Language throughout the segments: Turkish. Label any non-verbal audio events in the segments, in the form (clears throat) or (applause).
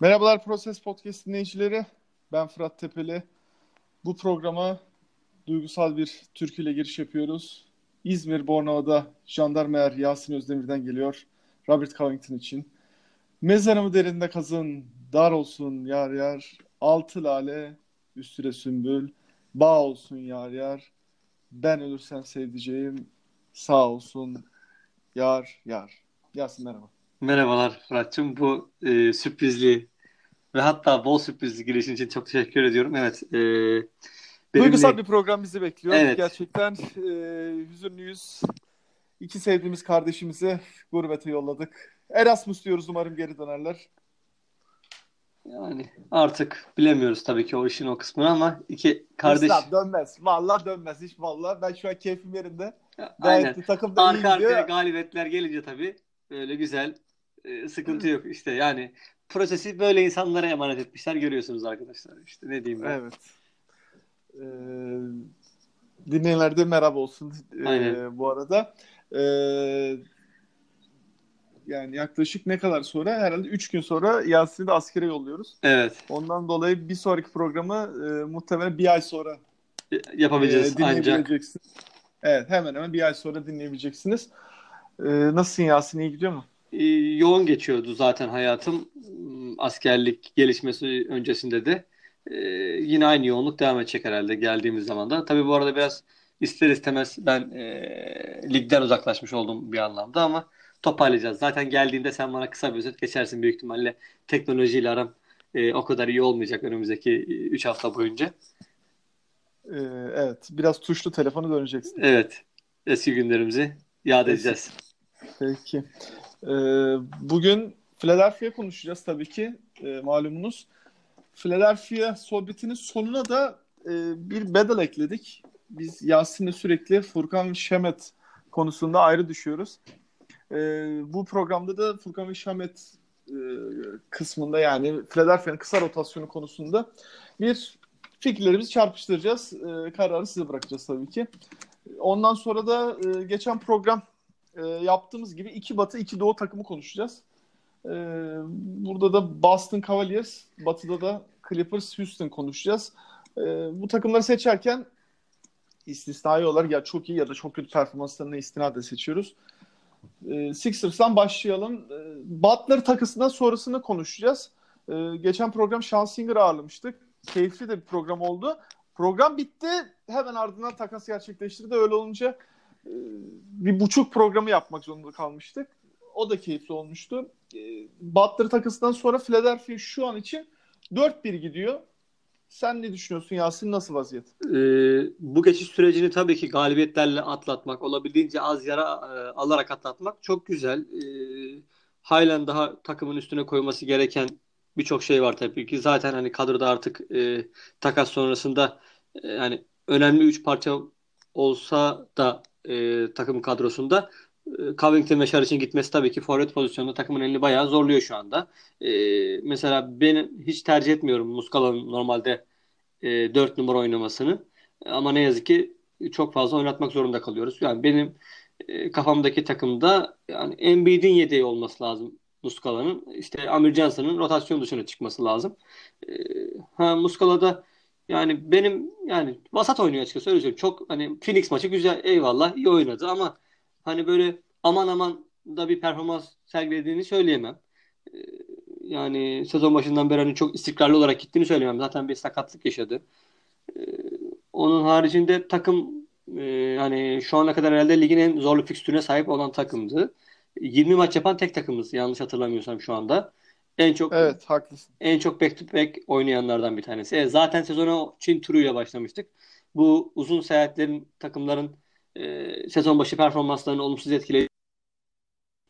Merhabalar Proses Podcast dinleyicileri. Ben Fırat Tepeli. Bu programa duygusal bir türküyle giriş yapıyoruz. İzmir Bornova'da jandarma Yasin Özdemir'den geliyor. Robert Covington için. Mezarımı derinde kazın, dar olsun yar yar. Altı lale, üstüne sümbül. Bağ olsun yar yar. Ben ölürsem sevdiceğim. Sağ olsun yar yar. Yasin merhaba. Merhabalar Fırat'cığım. Bu e, sürprizli ve hatta bol sürprizli girişin için çok teşekkür ediyorum. Evet. E, benimle... Duygusal bir program bizi bekliyor. Evet. Gerçekten e, hüzünlüyüz. İki sevdiğimiz kardeşimizi gurbete yolladık. Erasmus diyoruz umarım geri dönerler. Yani artık bilemiyoruz tabii ki o işin o kısmını ama iki kardeş İslam dönmez. Vallahi dönmez hiç vallahi. Ben şu an keyfim yerinde. aynen Gayet de takım da iyi arka arkaya galibiyetler gelince tabii öyle güzel e, sıkıntı yok işte yani prosesi böyle insanlara emanet etmişler görüyorsunuz arkadaşlar işte ne diyeyim ben. Evet. Ee, dinleyenler de merhaba olsun ee, Aynen. bu arada. Ee, yani yaklaşık ne kadar sonra? Herhalde 3 gün sonra Yasin'i de askere yolluyoruz. Evet Ondan dolayı bir sonraki programı e, muhtemelen bir ay sonra e, e, yapabileceğiz ancak. dinleyebileceksiniz. Evet hemen hemen bir ay sonra dinleyebileceksiniz. E, nasılsın Yasin? iyi gidiyor mu? E, yoğun geçiyordu zaten hayatım askerlik gelişmesi öncesinde de E, yine aynı yoğunluk devam edecek herhalde geldiğimiz zaman da. Tabii bu arada biraz ister istemez ben e, ligden uzaklaşmış oldum bir anlamda ama toparlayacağız. Zaten geldiğinde sen bana kısa bir özet geçersin büyük ihtimalle teknolojiyle aram e, o kadar iyi olmayacak önümüzdeki 3 hafta boyunca. E, evet biraz tuşlu telefonu döneceksin. Evet eski günlerimizi yad edeceğiz. Peki. E, bugün Philadelphia konuşacağız tabii ki e, malumunuz. Philadelphia sohbetinin sonuna da e, bir bedel ekledik. Biz Yasin'le sürekli Furkan ve Şemet konusunda ayrı düşüyoruz. E, bu programda da Furkan ve Şemet e, kısmında yani Philadelphia'nın kısa rotasyonu konusunda bir fikirlerimizi çarpıştıracağız. E, kararı size bırakacağız tabii ki. Ondan sonra da e, geçen program e, yaptığımız gibi iki batı iki doğu takımı konuşacağız. E, burada da Boston Cavaliers, batıda da Clippers, Houston konuşacağız. E, bu takımları seçerken istisnai olarak ya çok iyi ya da çok kötü performanslarına istinaden seçiyoruz. E, Sixers'tan başlayalım. E, Butler takısından sonrasını konuşacağız. E, geçen program Sean Singer ağırlamıştık. Keyifli de bir program oldu. Program bitti. Hemen ardından takas gerçekleştirdi. Öyle olunca bir buçuk programı yapmak zorunda kalmıştık. O da keyifli olmuştu. E, Butler takısından sonra Philadelphia şu an için 4-1 gidiyor. Sen ne düşünüyorsun Yasin? Nasıl vaziyet? Ee, bu geçiş sürecini tabii ki galibiyetlerle atlatmak, olabildiğince az yara e, alarak atlatmak çok güzel. Ee, halen daha takımın üstüne koyması gereken birçok şey var tabii ki. Zaten hani kadroda artık e, takas sonrasında e, yani önemli üç parça olsa da e, takım kadrosunda e, Covington ve Şaric'in gitmesi tabii ki forvet pozisyonunda takımın elini bayağı zorluyor şu anda. E, mesela ben hiç tercih etmiyorum Muscala'nın normalde e, 4 numara oynamasını. Ama ne yazık ki çok fazla oynatmak zorunda kalıyoruz. Yani benim e, kafamdaki takımda yani Embiid'in yedeği olması lazım Muscala'nın. İşte Amir Johnson'ın rotasyon dışına çıkması lazım. E, ha Muscala'da yani benim yani vasat oynuyor açıkçası öyle söyleyeyim. Çok hani Phoenix maçı güzel eyvallah iyi oynadı ama hani böyle aman aman da bir performans sergilediğini söyleyemem. E, yani sezon başından beri hani çok istikrarlı olarak gittiğini söyleyemem. Zaten bir sakatlık yaşadı. E, onun haricinde takım e, hani şu ana kadar herhalde ligin en zorlu fikstürüne sahip olan takımdı. 20 maç yapan tek takımız yanlış hatırlamıyorsam şu anda. En çok Evet haklısın. en çok back to back oynayanlardan bir tanesi. E, zaten sezona Çin turuyla başlamıştık. Bu uzun seyahatlerin takımların e, sezon başı performanslarını olumsuz etkiledi.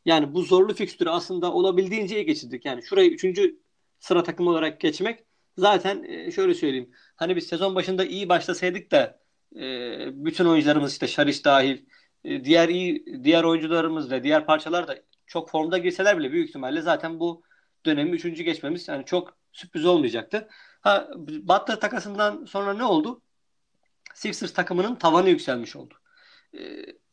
Yani bu zorlu fikstürü aslında olabildiğince iyi geçirdik. Yani şurayı 3. sıra takım olarak geçmek zaten e, şöyle söyleyeyim. Hani biz sezon başında iyi başlasaydık da e, bütün oyuncularımız işte Şariş dahil e, diğer iyi diğer oyuncularımız ve diğer parçalar da çok formda girseler bile büyük ihtimalle zaten bu dönemi üçüncü geçmemiz yani çok sürpriz olmayacaktı. Ha Butler takasından sonra ne oldu? Sixers takımının tavanı yükselmiş oldu. E,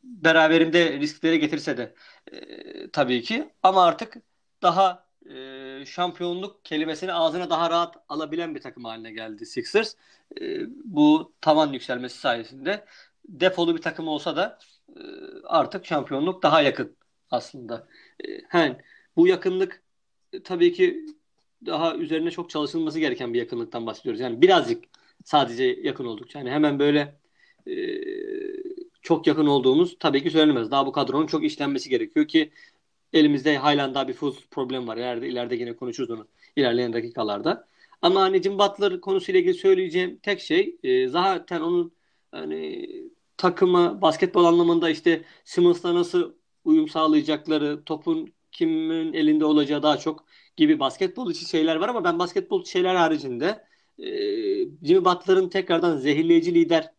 beraberinde riskleri getirse de e, tabii ki ama artık daha e, şampiyonluk kelimesini ağzına daha rahat alabilen bir takım haline geldi Sixers. E, bu tavan yükselmesi sayesinde defolu bir takım olsa da e, artık şampiyonluk daha yakın aslında. E, hen, bu yakınlık tabii ki daha üzerine çok çalışılması gereken bir yakınlıktan bahsediyoruz. Yani birazcık sadece yakın olduk. Yani hemen böyle e, çok yakın olduğumuz tabii ki söylenemez. Daha bu kadronun çok işlenmesi gerekiyor ki elimizde halen daha bir full problem var. İleride, ileride yine konuşuruz onu ilerleyen dakikalarda. Ama hani Jim Butler konusuyla ilgili söyleyeceğim tek şey e, zaten onun hani takımı basketbol anlamında işte Simmons'la nasıl uyum sağlayacakları, topun kimin elinde olacağı daha çok gibi basketbol içi şeyler var ama ben basketbol şeyler haricinde e, Jimmy Butler'ın tekrardan zehirleyici lider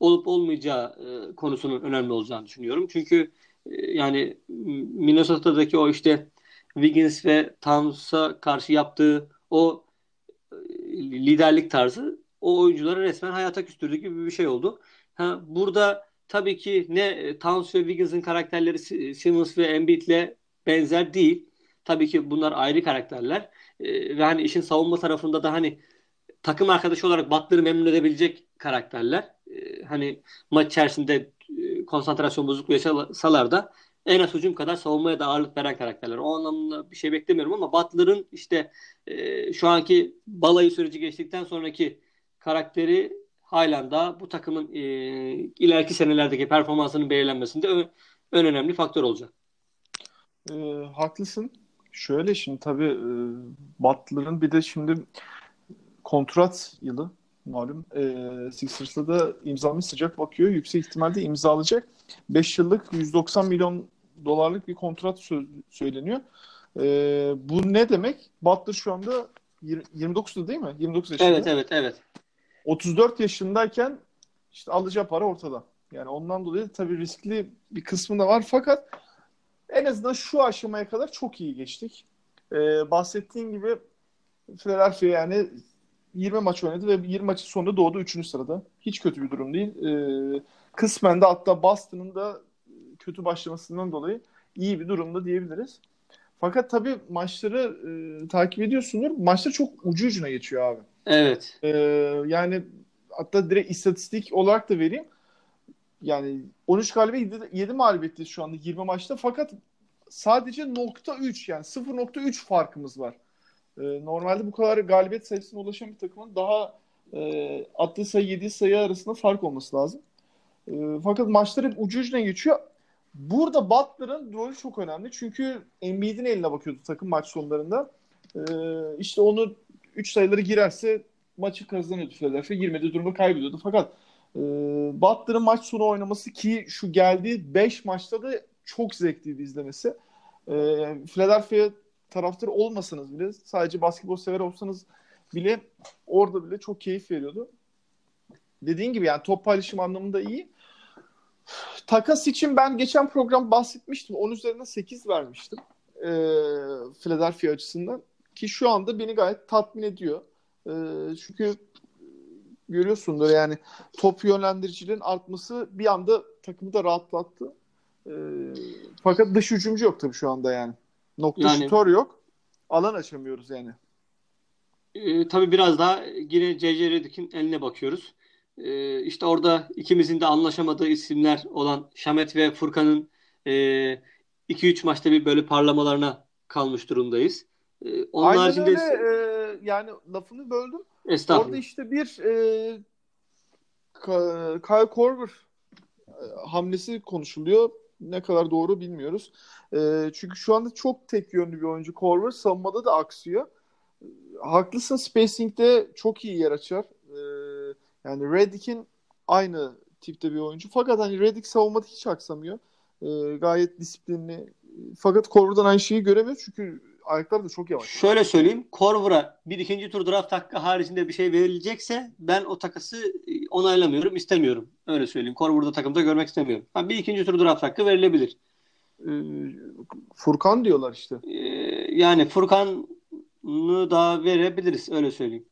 olup olmayacağı e, konusunun önemli olacağını düşünüyorum. Çünkü e, yani Minnesota'daki o işte Wiggins ve Towns'a karşı yaptığı o e, liderlik tarzı o oyuncuları resmen hayata küstürdüğü gibi bir şey oldu. Ha, burada tabii ki ne Towns ve Wiggins'in karakterleri Simmons ve Embiid'le benzer değil. Tabii ki bunlar ayrı karakterler. E, ve hani işin savunma tarafında da hani takım arkadaşı olarak Butler'ı memnun edebilecek karakterler. E, hani maç içerisinde e, konsantrasyon bozukluğu yaşasalar da en az hücum kadar savunmaya da ağırlık veren karakterler. O anlamda bir şey beklemiyorum ama Butler'ın işte e, şu anki balayı süreci geçtikten sonraki karakteri halen daha bu takımın e, ileriki senelerdeki performansının belirlenmesinde ön, ön önemli faktör olacak. E, haklısın. Şöyle şimdi tabii e, Butler'ın bir de şimdi kontrat yılı malum. E, Sixers'la da imzalamış sıcak bakıyor. Yüksek ihtimalle imzalayacak. 5 yıllık 190 milyon dolarlık bir kontrat sö- söyleniyor. E, bu ne demek? Butler şu anda 29'da değil mi? 29 yaşında. Evet, evet, evet. 34 yaşındayken işte alacağı para ortada. Yani ondan dolayı tabii riskli bir kısmı da var fakat en azından şu aşamaya kadar çok iyi geçtik. Ee, bahsettiğin gibi Philadelphia yani 20 maç oynadı ve 20 maçın sonunda doğdu 3. sırada. Hiç kötü bir durum değil. Ee, kısmen de hatta Boston'ın da kötü başlamasından dolayı iyi bir durumda diyebiliriz. Fakat tabii maçları e, takip ediyorsundur. Maçlar çok ucu ucuna geçiyor abi. Evet. Ee, yani hatta direkt istatistik olarak da vereyim. Yani 13 galibiyet 7, 7 mağlubiyetli şu anda 20 maçta fakat sadece nokta 3 yani 0.3 farkımız var. Ee, normalde bu kadar galibiyet sayısına ulaşan bir takımın daha e, attığı sayı 7 sayı arasında fark olması lazım. E, fakat maçlar hep ucu ucuna geçiyor. Burada Butler'ın rolü çok önemli. Çünkü Embiid'in eline bakıyordu takım maç sonlarında. E, işte onu 3 sayıları girerse maçı kazanıyordu Philadelphia. Girmediği durumda kaybediyordu. Fakat e, Butler'ın maç sonu oynaması ki şu geldiği 5 maçta da çok zevkliydi izlemesi. E, Philadelphia taraftarı olmasanız bile sadece basketbol sever olsanız bile orada bile çok keyif veriyordu. Dediğin gibi yani top paylaşım anlamında iyi. Takas için ben geçen program bahsetmiştim. 10 üzerinden 8 vermiştim. E, Philadelphia açısından. Ki şu anda beni gayet tatmin ediyor. E, çünkü görüyorsundur yani top yönlendiriciliğin artması bir anda takımı da rahatlattı. E, fakat dış hücumcu yok tabii şu anda yani. Nokta yani, şutör yok. Alan açamıyoruz yani. E, tabii biraz daha yine C.C. Redick'in eline bakıyoruz. E, işte orada ikimizin de anlaşamadığı isimler olan Şamet ve Furkan'ın 2-3 e, maçta bir böyle parlamalarına kalmış durumdayız. E, onun Aynen haricinde öyle. E, yani lafını böldüm. Orada işte bir e, Kyle Korver e, hamlesi konuşuluyor. Ne kadar doğru bilmiyoruz. E, çünkü şu anda çok tek yönlü bir oyuncu Korver. Savunmada da aksıyor. E, haklısın spacing'de çok iyi yer açar. E, yani Redick'in aynı tipte bir oyuncu. Fakat hani Redick savunmada hiç aksamıyor. E, gayet disiplinli. Fakat Korver'dan aynı şeyi göremiyor çünkü ayaklar da çok yavaş. Şöyle söyleyeyim. Korver'a bir ikinci tur draft hakkı haricinde bir şey verilecekse ben o takası e, onaylamıyorum, istemiyorum. Öyle söyleyeyim. Korver'da takımda görmek istemiyorum. Ha, bir ikinci tur draft hakkı verilebilir. Ee, Furkan diyorlar işte. Ee, yani Furkan'ı da verebiliriz. Öyle söyleyeyim.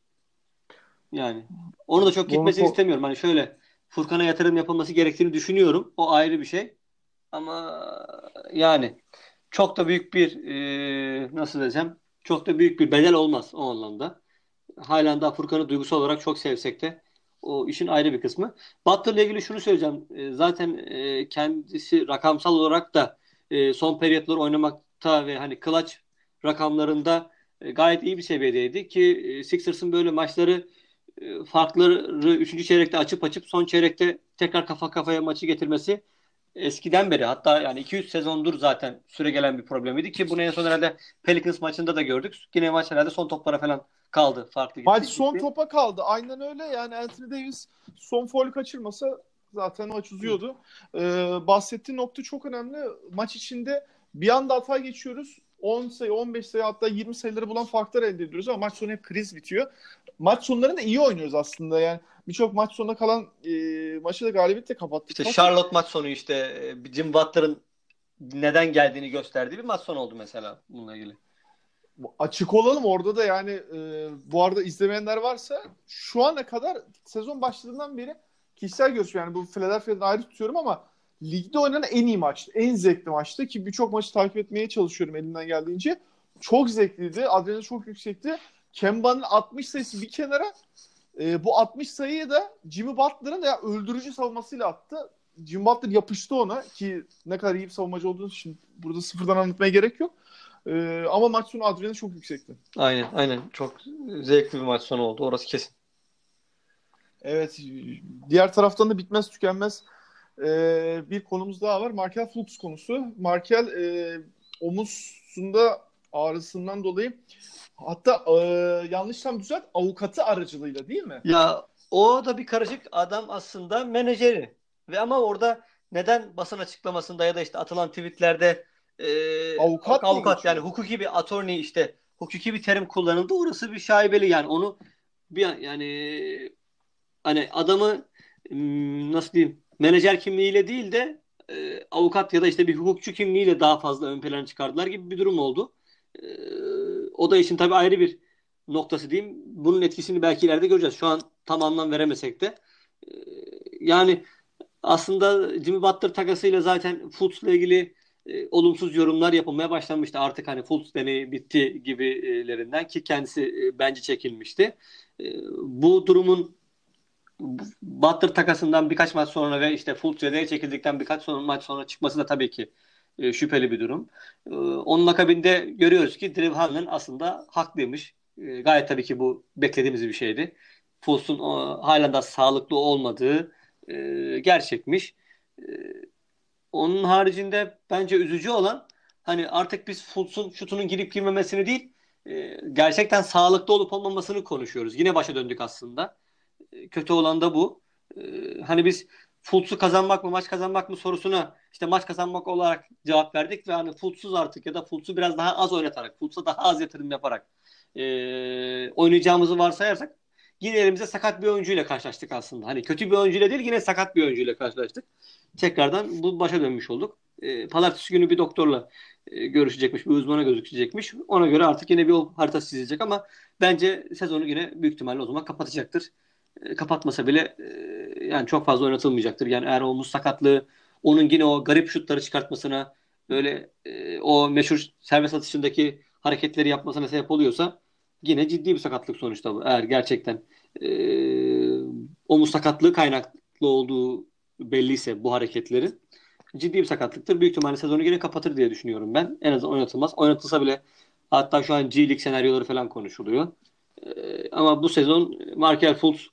Yani onu da çok gitmesini Bunu... istemiyorum. Hani şöyle Furkan'a yatırım yapılması gerektiğini düşünüyorum. O ayrı bir şey. Ama yani çok da büyük bir e, nasıl desem çok da büyük bir bedel olmaz o anlamda. Halen daha Furkan'ı duygusal olarak çok sevsek de o işin ayrı bir kısmı. Butler'la ilgili şunu söyleyeceğim. E, zaten e, kendisi rakamsal olarak da e, son periyotları oynamakta ve hani clutch rakamlarında e, gayet iyi bir seviyedeydi ki e, Sixers'ın böyle maçları e, farkları 3. çeyrekte açıp açıp son çeyrekte tekrar kafa kafaya maçı getirmesi eskiden beri hatta yani 200 sezondur zaten süre gelen bir problemiydi ki bunu en son herhalde Pelicans maçında da gördük. Yine maç herhalde son toplara falan kaldı farklı. Maç son gitti. topa kaldı. Aynen öyle. Yani Anthony Davis son foul kaçırmasa zaten maç uzuyordu. Ee, bahsettiğin nokta çok önemli. Maç içinde bir anda hata geçiyoruz. 10 sayı, 15 sayı hatta 20 sayıları bulan farklar elde ediyoruz ama maç sonu hep kriz bitiyor. Maç sonlarında iyi oynuyoruz aslında yani. Birçok maç sonuna kalan e, maçı da galibiyetle kapattık. İşte Charlotte maç sonu işte e, Jim Butler'ın neden geldiğini gösterdiği bir maç sonu oldu mesela bununla ilgili. Açık olalım orada da yani e, bu arada izlemeyenler varsa şu ana kadar sezon başladığından beri kişisel görüşüm yani bu Philadelphia'dan ayrı tutuyorum ama ligde oynanan en iyi maçtı. En zevkli maçtı ki birçok maçı takip etmeye çalışıyorum elimden geldiğince. Çok zevkliydi. Adrenalin çok yüksekti. Kemba'nın 60 sayısı bir kenara e, bu 60 sayıyı da Jimmy Butler'ın ya öldürücü savunmasıyla attı. Jimmy Butler yapıştı ona ki ne kadar iyi bir savunmacı olduğunu şimdi burada sıfırdan anlatmaya gerek yok. E, ama maç sonu adrenalin çok yüksekti. Aynen aynen. Çok zevkli bir maç sonu oldu. Orası kesin. Evet. Diğer taraftan da bitmez tükenmez e, bir konumuz daha var. Markel Fultz konusu. Markel e, omuzunda ağrısından dolayı hatta e, yanlışsam düzelt avukatı aracılığıyla değil mi? Ya o da bir karışık adam aslında menajeri. Ve ama orada neden basın açıklamasında ya da işte atılan tweetlerde e, avukat avukat yani hukuki bir attorney işte hukuki bir terim kullanıldı. Orası bir şaibeli yani onu bir yani hani adamı hmm, nasıl diyeyim menajer kimliğiyle değil de e, avukat ya da işte bir hukukçu kimliğiyle daha fazla ön plana çıkardılar gibi bir durum oldu. E, o da işin tabii ayrı bir noktası diyeyim. Bunun etkisini belki ileride göreceğiz. Şu an tam anlam veremesek de. E, yani aslında Jimmy Butler takasıyla zaten Fultz'la ilgili e, olumsuz yorumlar yapılmaya başlanmıştı. Artık hani Fultz deneyi bitti gibilerinden ki kendisi e, bence çekilmişti. E, bu durumun Butler takasından birkaç maç sonra ve işte full cede'ye çekildikten birkaç sonra, maç sonra çıkması da tabii ki e, şüpheli bir durum. E, onun akabinde görüyoruz ki Drew Hannon aslında haklıymış. E, gayet tabii ki bu beklediğimiz bir şeydi. Fultz'un halen daha sağlıklı olmadığı e, gerçekmiş. E, onun haricinde bence üzücü olan hani artık biz Fultz'un şutunun girip girmemesini değil e, gerçekten sağlıklı olup olmamasını konuşuyoruz. Yine başa döndük aslında kötü olan da bu. Ee, hani biz Fultz'u kazanmak mı maç kazanmak mı sorusuna işte maç kazanmak olarak cevap verdik ve hani Fultz'suz artık ya da Fultz'u biraz daha az oynatarak, Fultz'a daha az yatırım yaparak e, oynayacağımızı varsayarsak yine elimize sakat bir oyuncuyla karşılaştık aslında. Hani kötü bir oyuncuyla değil yine sakat bir oyuncuyla karşılaştık. Tekrardan bu başa dönmüş olduk. E, Pazartesi günü bir doktorla e, görüşecekmiş, bir uzmana gözükecekmiş. Ona göre artık yine bir harita çizecek ama bence sezonu yine büyük ihtimalle o zaman kapatacaktır. E, kapatmasa bile e, yani çok fazla oynatılmayacaktır. Yani eğer omuz sakatlığı onun yine o garip şutları çıkartmasına böyle e, o meşhur serbest atışındaki hareketleri yapmasına sebep oluyorsa yine ciddi bir sakatlık sonuçta bu. Eğer gerçekten e, omuz sakatlığı kaynaklı olduğu belliyse bu hareketlerin ciddi bir sakatlıktır. Büyük ihtimalle sezonu yine kapatır diye düşünüyorum ben. En azından oynatılmaz. Oynatılsa bile hatta şu an G League senaryoları falan konuşuluyor. Ee, ama bu sezon Markel Fultz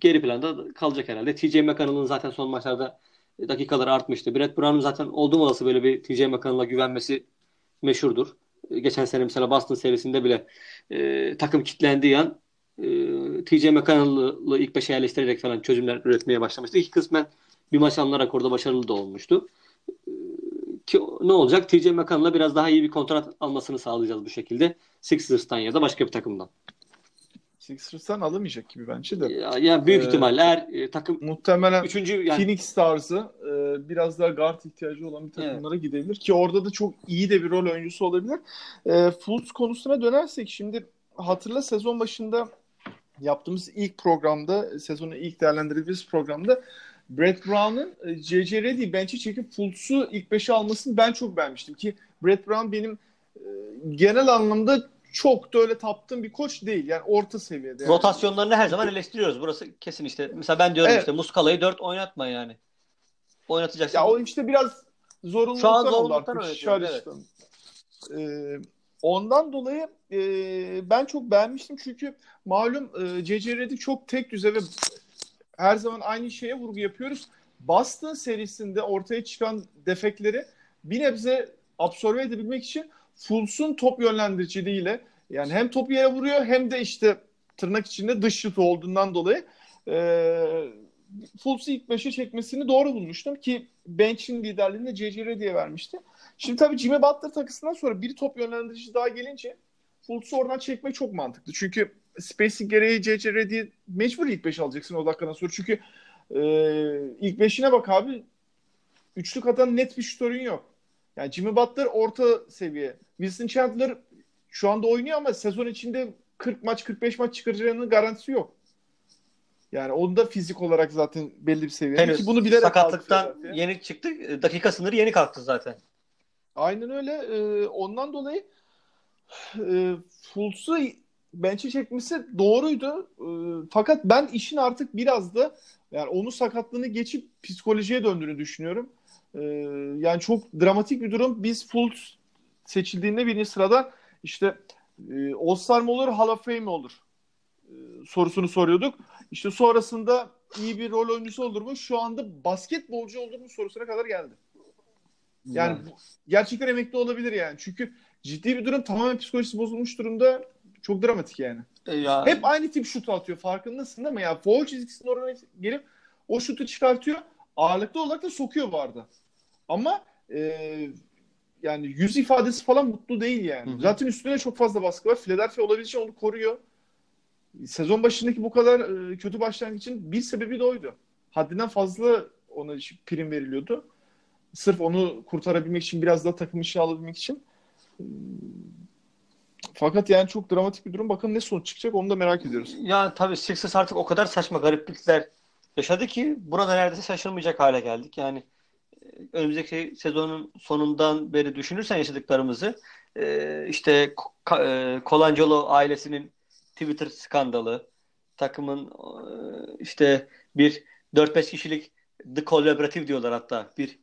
geri planda kalacak herhalde. TJ McConnell'ın zaten son maçlarda dakikaları artmıştı. Brett Brown'un zaten oldum olası böyle bir TJ McConnell'a güvenmesi meşhurdur. Geçen sene mesela Boston serisinde bile e, takım kitlendiği an e, TJ McConnell'ı ilk beşe yerleştirerek falan çözümler üretmeye başlamıştı. İki kısmen bir maç alınarak orada başarılı da olmuştu. E, ki ne olacak? TJ McConnell'a biraz daha iyi bir kontrat almasını sağlayacağız bu şekilde. Sixers'tan ya da başka bir takımdan. Sixers'tan alamayacak gibi bence de. Ya, yani büyük ee, ihtimalle eğer e, takım muhtemelen üçüncü yani, Phoenix tarzı e, biraz daha guard ihtiyacı olan bir takımlara evet. gidebilir ki orada da çok iyi de bir rol oyuncusu olabilir. E, Fultz konusuna dönersek şimdi hatırla sezon başında yaptığımız ilk programda sezonu ilk değerlendirdiğimiz programda Brett Brown'ın J.J. E, Reddy bench'e çekip Fultz'u ilk 5'e almasını ben çok beğenmiştim ki Brett Brown benim genel anlamda çok da öyle taptığım bir koç değil. Yani orta seviyede. Yani. Rotasyonlarını her zaman eleştiriyoruz. Burası kesin işte. Mesela ben diyorum evet. işte Muskala'yı 4 oynatma yani. Oynatacaksın. Ya o işte biraz zorunluluktan Şu an zorunluluktan artık. Evet. Ee, ondan dolayı e, ben çok beğenmiştim çünkü malum e, C.C. Redick çok tek düze ve her zaman aynı şeye vurgu yapıyoruz. Boston serisinde ortaya çıkan defekleri bir nebze absorbe edebilmek için Fultz'un top yönlendiriciliğiyle yani hem topu yere vuruyor hem de işte tırnak içinde dış şut olduğundan dolayı e, Fultz'u ilk beşe çekmesini doğru bulmuştum ki bench'in liderliğini C.J. Reddy'ye vermişti. Şimdi tabii Jimmy Butler takısından sonra bir top yönlendirici daha gelince Fultz'u oradan çekmek çok mantıklı. Çünkü spacing gereği C.J. Reddy'yi mecbur ilk 5 alacaksın o dakikadan sonra. Çünkü e, ilk beşine bak abi üçlük atan net bir şutörün yok. Yani Jimmy Butler orta seviye. Wilson Chandler şu anda oynuyor ama sezon içinde 40 maç 45 maç çıkaracağının garantisi yok. Yani onda fizik olarak zaten belli bir seviye. Henüz Ki bunu bilerek sakatlıktan yeni çıktı. Dakika sınırı yeni kalktı zaten. Aynen öyle. Ee, ondan dolayı e, Fultz'u bench'e çekmesi doğruydu. E, fakat ben işin artık biraz da yani onun sakatlığını geçip psikolojiye döndüğünü düşünüyorum. E, yani çok dramatik bir durum. Biz Fultz seçildiğinde birinci sırada işte e, All-Star mı olur, Hall of Fame mi olur e, sorusunu soruyorduk. İşte sonrasında iyi bir rol oyuncusu olur mu? Şu anda basketbolcu olur mu sorusuna kadar geldi. Yani yani. gerçekten emekli olabilir yani. Çünkü ciddi bir durum tamamen psikolojisi bozulmuş durumda. Çok dramatik yani. E ya. Hep aynı tip şut atıyor. Farkındasın değil mi? Ya foul çizgisinin oraya gelip o şutu çıkartıyor. Ağırlıklı olarak da sokuyor bu arada. Ama e, yani yüz ifadesi falan mutlu değil yani. Hı hı. Zaten üstüne çok fazla baskı var. Philadelphia olabildiğince onu koruyor. Sezon başındaki bu kadar e, kötü başlangıcın bir sebebi de oydu. Haddinden fazla ona prim veriliyordu. Sırf onu kurtarabilmek için biraz daha takım işi alabilmek için. E, fakat yani çok dramatik bir durum. Bakın ne sonuç çıkacak onu da merak ediyoruz. Ya tabii Sixers artık o kadar saçma gariplikler yaşadı ki burada neredeyse şaşırmayacak hale geldik. Yani önümüzdeki sezonun sonundan beri düşünürsen yaşadıklarımızı e, işte Colangelo ailesinin Twitter skandalı takımın e, işte bir 4-5 kişilik The Collaborative diyorlar hatta bir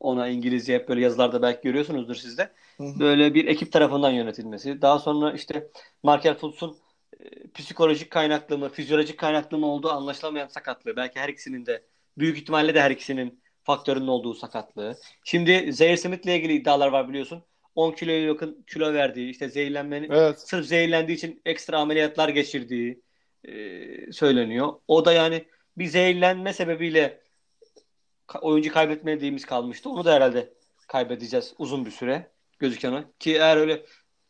ona İngilizce hep böyle yazılarda belki görüyorsunuzdur sizde. Böyle bir ekip tarafından yönetilmesi. Daha sonra işte Markel Fultz'un e, psikolojik kaynaklı mı, fizyolojik kaynaklı mı olduğu anlaşılamayan sakatlığı. Belki her ikisinin de büyük ihtimalle de her ikisinin faktörünün olduğu sakatlığı. Şimdi Zaire Smith'le ilgili iddialar var biliyorsun. 10 kiloya yakın kilo verdiği, işte zehirlenmenin evet. sırf zehirlendiği için ekstra ameliyatlar geçirdiği e, söyleniyor. O da yani bir zehirlenme sebebiyle oyuncu kaybetmediğimiz kalmıştı. Onu da herhalde kaybedeceğiz uzun bir süre gözüken o. Ki eğer öyle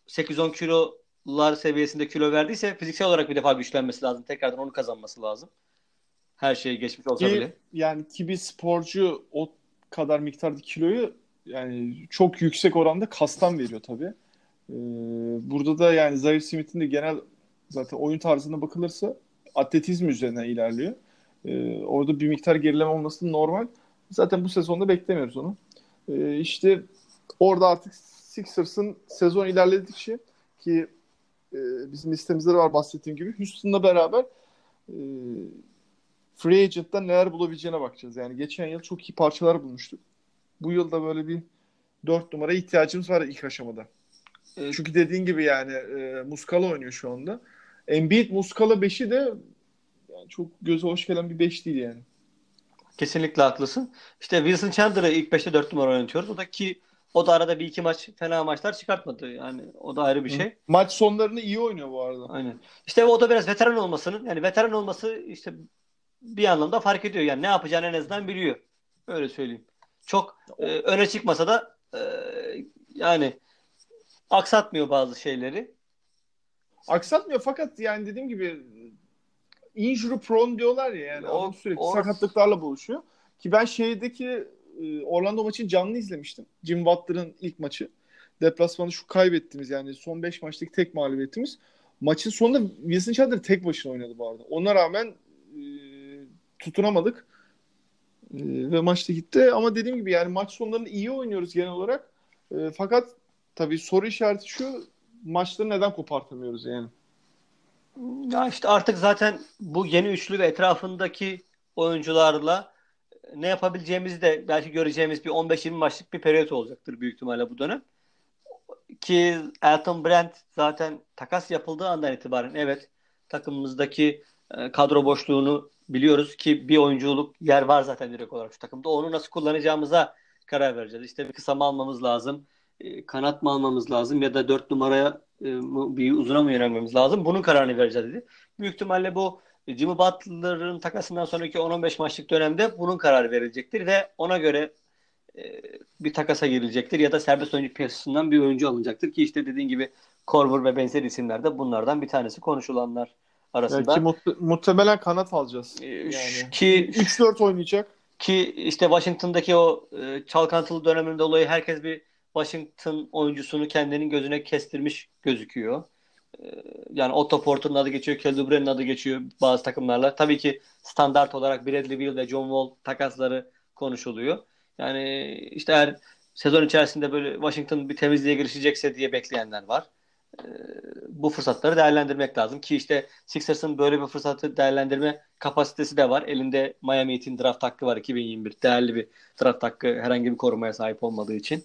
8-10 kilolar seviyesinde kilo verdiyse fiziksel olarak bir defa güçlenmesi lazım. Tekrardan onu kazanması lazım her şeyi geçmiş olsa ki, bile. Yani ki bir sporcu o kadar miktarda kiloyu yani çok yüksek oranda kastan veriyor tabii. Ee, burada da yani Zaire Smith'in de genel zaten oyun tarzına bakılırsa atletizm üzerine ilerliyor. Ee, orada bir miktar gerileme olması normal. Zaten bu sezonda beklemiyoruz onu. Ee, işte orada artık Sixers'ın sezon ilerledikçe ki e, bizim listemizde de var bahsettiğim gibi Houston'la beraber e, free agent'ta neler bulabileceğine bakacağız. Yani geçen yıl çok iyi parçalar bulmuştuk. Bu yıl da böyle bir dört numara ihtiyacımız var ilk aşamada. Evet. Çünkü dediğin gibi yani e, Muskala oynuyor şu anda. Embiid Muskala 5'i de yani çok göze hoş gelen bir 5 değil yani. Kesinlikle haklısın. İşte Wilson Chandler'ı ilk 5'te 4 numara oynatıyoruz. O da ki o da arada bir iki maç fena maçlar çıkartmadı. Yani o da ayrı bir şey. Hı. Maç sonlarını iyi oynuyor bu arada. Aynen. İşte o da biraz veteran olmasının yani veteran olması işte bir anlamda fark ediyor. Yani ne yapacağını en azından biliyor. Öyle söyleyeyim. Çok e, öne çıkmasa da e, yani aksatmıyor bazı şeyleri. Aksatmıyor fakat yani dediğim gibi injury prone diyorlar ya yani o, sürekli o... sakatlıklarla buluşuyor. Ki ben şeydeki e, Orlando maçını canlı izlemiştim. Jim Butler'ın ilk maçı. Deplasmanı şu kaybettiğimiz yani son 5 maçtaki tek mağlubiyetimiz. Maçın sonunda Wilson Chandler tek başına oynadı bu arada. Ona rağmen tutunamadık. E, ve maçta gitti. Ama dediğim gibi yani maç sonlarında iyi oynuyoruz genel olarak. E, fakat tabii soru işareti şu maçları neden kopartamıyoruz yani? Ya işte artık zaten bu yeni üçlü ve etrafındaki oyuncularla ne yapabileceğimizi de belki göreceğimiz bir 15-20 maçlık bir periyot olacaktır büyük ihtimalle bu dönem. Ki Elton Brand zaten takas yapıldığı andan itibaren evet takımımızdaki e, kadro boşluğunu biliyoruz ki bir oyunculuk yer var zaten direkt olarak şu takımda. Onu nasıl kullanacağımıza karar vereceğiz. İşte bir kısa mı almamız lazım, e, kanat mı almamız lazım ya da dört numaraya e, bir uzuna mı yönelmemiz lazım? Bunun kararını vereceğiz dedi. Büyük ihtimalle bu Jimmy Butler'ın takasından sonraki 10-15 maçlık dönemde bunun kararı verilecektir ve ona göre e, bir takasa girilecektir ya da serbest oyuncu piyasasından bir oyuncu alınacaktır ki işte dediğin gibi Korver ve benzer isimler de bunlardan bir tanesi konuşulanlar arasında. Ki mu- muhtemelen kanat alacağız. E, Yani. ki 3-4 oynayacak. ki işte Washington'daki o e, çalkantılı döneminde dolayı herkes bir Washington oyuncusunu kendinin gözüne kestirmiş gözüküyor. E, yani Otto Porter'ın adı geçiyor, Kelly adı geçiyor bazı takımlarla. Tabii ki standart olarak Bradley Beal ve John Wall takasları konuşuluyor. Yani işte eğer sezon içerisinde böyle Washington bir temizliğe girişecekse diye bekleyenler var. E, bu fırsatları değerlendirmek lazım ki işte Sixers'ın böyle bir fırsatı değerlendirme kapasitesi de var. Elinde Miami Heat'in draft hakkı var 2021. Değerli bir draft hakkı herhangi bir korumaya sahip olmadığı için.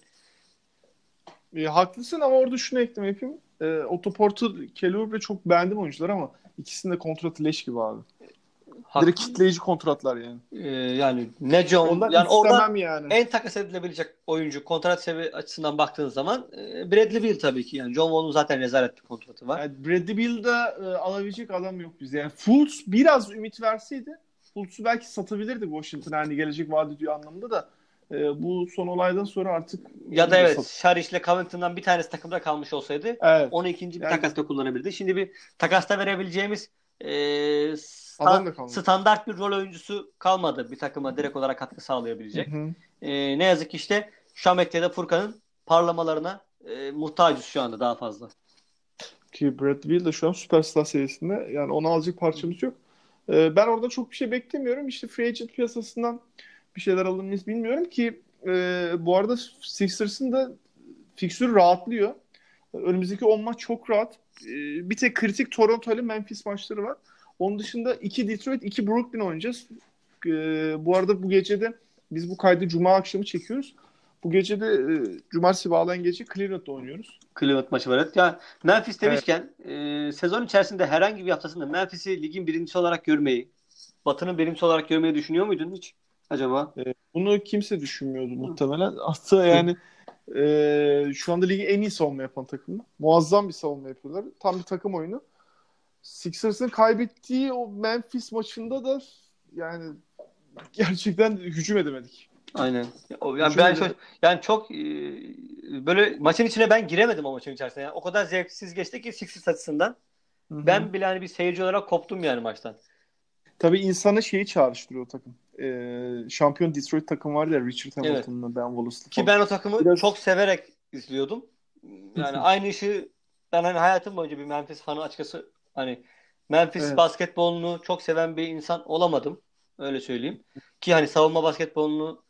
E, haklısın ama orada şunu ekleme yapayım. E, Otto Porter, Kelly çok beğendim oyuncular ama ikisinin de kontratı leş gibi abi. Hak- Direkt kitleyici kontratlar yani. Ee, yani ne John Ondan yani orada yani. en takas edilebilecek oyuncu kontrat seviye açısından baktığın zaman e, Bradley Beal tabii ki yani John Wall'un zaten rezalet bir kontratı var. Yani Bradley Beal'da e, alabilecek adam yok bizde. Yani Fultz biraz ümit verseydi Fultz'u belki satabilirdi Washington hani gelecek vaat ediyor anlamında da e, bu son olaydan sonra artık Ya da evet sat- Şariş ile Covington'dan bir tanesi takımda kalmış olsaydı Evet. onu ikinci bir Yani- takasta kullanabilirdi. Şimdi bir takasta verebileceğimiz e, sta- standart bir rol oyuncusu kalmadı bir takıma direkt olarak katkı sağlayabilecek. Hı hı. E, ne yazık ki işte Şamek ya da Furkan'ın parlamalarına e, muhtacız şu anda daha fazla. Ki Bradley Beal de şu an süperstar seviyesinde. Yani onu alacak parçamız yok. E, ben orada çok bir şey beklemiyorum. İşte free agent piyasasından bir şeyler alır mıyız bilmiyorum ki e, bu arada Sixers'ın da fiksürü rahatlıyor. Önümüzdeki 10 maç çok rahat. E, bir tek kritik Toronto ile Memphis maçları var. Onun dışında 2 Detroit, 2 Brooklyn oynayacağız. E, bu arada bu gece de biz bu kaydı Cuma akşamı çekiyoruz. Bu gece de e, Cumartesi bağlayan gece Cleveland'da oynuyoruz. Cleveland maçı var. Evet. Ya Memphis demişken e, sezon içerisinde herhangi bir haftasında Memphis'i ligin birincisi olarak görmeyi, Batı'nın birincisi olarak görmeyi düşünüyor muydun hiç acaba? Bunu kimse düşünmüyordu muhtemelen. Hatta yani e, şu anda ligin en iyi savunma yapan takımı. Muazzam bir savunma yapıyorlar. Tam bir takım oyunu. Sixers'ın kaybettiği o Memphis maçında da yani gerçekten hücum edemedik. Aynen. O- Yani Hücum ben çok, yani çok e, böyle maçın içine ben giremedim o maçın içerisine. Yani o kadar zevksiz geçti ki Sixers açısından. Ben bile hani bir seyirci olarak koptum yani maçtan. Tabii insana şeyi çağrıştırıyor o takım. E, şampiyon Detroit takım vardı ya Richard Hamilton'la Ben Wallace'lı Ki ben o takımı Biraz- çok severek izliyordum. Yani (laughs) aynı işi ben hani hayatım boyunca bir Memphis fanı açıkçası hani Memphis Evet. basketbolunu çok seven bir insan olamadım. Öyle söyleyeyim. Ki hani savunma basketbolunu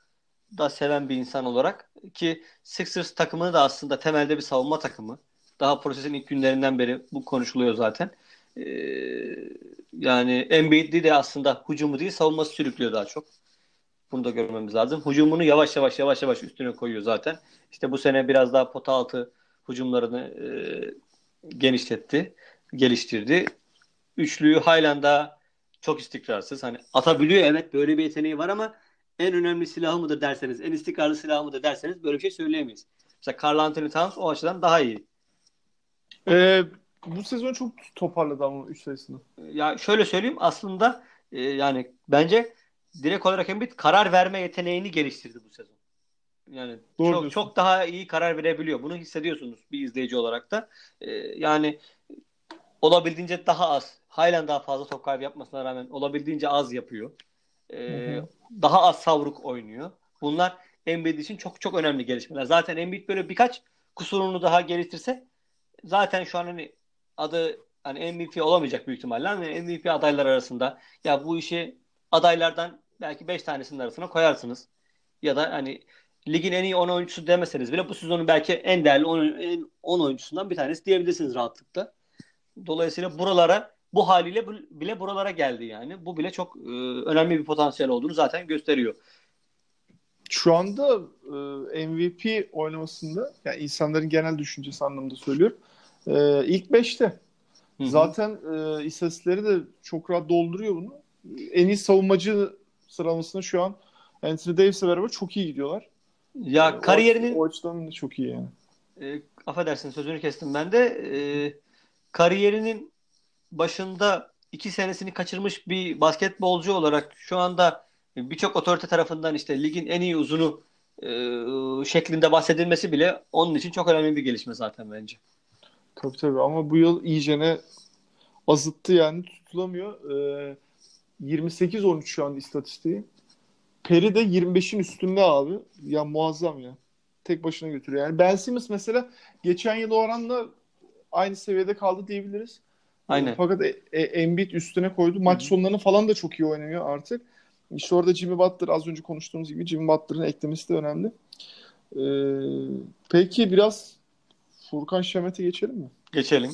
da seven bir insan olarak ki Sixers takımını da aslında temelde bir savunma takımı. Daha prosesin ilk günlerinden beri bu konuşuluyor zaten. Ee, yani Embiid'i de aslında hücumu değil savunması sürüklüyor daha çok. Bunu da görmemiz lazım. Hücumunu yavaş yavaş yavaş yavaş üstüne koyuyor zaten. İşte bu sene biraz daha pota altı hücumlarını e, genişletti, geliştirdi. Üçlüyü halen daha çok istikrarsız. Hani atabiliyor evet böyle bir yeteneği var ama en önemli silahı mıdır derseniz, en istikrarlı silahı mıdır derseniz böyle bir şey söyleyemeyiz. Mesela Karl Anthony Towns o açıdan daha iyi. E, bu sezon çok toparladı ama 3 sayısını. Ya şöyle söyleyeyim aslında e, yani bence direkt olarak Embiid karar verme yeteneğini geliştirdi bu sezon. Yani Doğru çok diyorsun. çok daha iyi karar verebiliyor. Bunu hissediyorsunuz bir izleyici olarak da. E, yani olabildiğince daha az, halen daha fazla top kaybı yapmasına rağmen olabildiğince az yapıyor. E, Hı hı. daha az savruk oynuyor. Bunlar Embiid için çok çok önemli gelişmeler. Zaten Embiid böyle birkaç kusurunu daha geliştirse zaten şu an hani adı hani MVP olamayacak büyük ihtimalle ama MVP adaylar arasında ya bu işi adaylardan belki 5 tanesinin arasına koyarsınız. Ya da hani ligin en iyi 10 oyuncusu demeseniz bile bu sezonun belki en değerli 10, 10 oyuncusundan bir tanesi diyebilirsiniz rahatlıkla. Dolayısıyla buralara bu haliyle bile buralara geldi yani. Bu bile çok e, önemli bir potansiyel olduğunu zaten gösteriyor. Şu anda e, MVP oynamasında yani insanların genel düşüncesi anlamında söylüyorum. E, ilk 5'te. Zaten e, istatistikleri de çok rahat dolduruyor bunu. En iyi savunmacı sıralamasında şu an Anthony Davis'le beraber çok iyi gidiyorlar. Ya e, kariyerinin o, açıdan da çok iyi yani. E, affedersin sözünü kestim ben de. E, kariyerinin başında iki senesini kaçırmış bir basketbolcu olarak şu anda birçok otorite tarafından işte ligin en iyi uzunu e, şeklinde bahsedilmesi bile onun için çok önemli bir gelişme zaten bence. Tabii tabii ama bu yıl iyicene azıttı yani tutulamıyor. Ee, 28-13 şu anda istatistiği. Peri de 25'in üstünde abi. Ya muazzam ya. Tek başına götürüyor. Yani Ben Simmons mesela geçen yıl oranla aynı seviyede kaldı diyebiliriz. Aynen. Fakat e, e, Embiid üstüne koydu. Maç sonlarını falan da çok iyi oynuyor artık. İşte orada Jimmy Butler az önce konuştuğumuz gibi Jimmy Butler'ın eklemesi de önemli. Ee, peki biraz Furkan Şemet'e geçelim mi? Geçelim.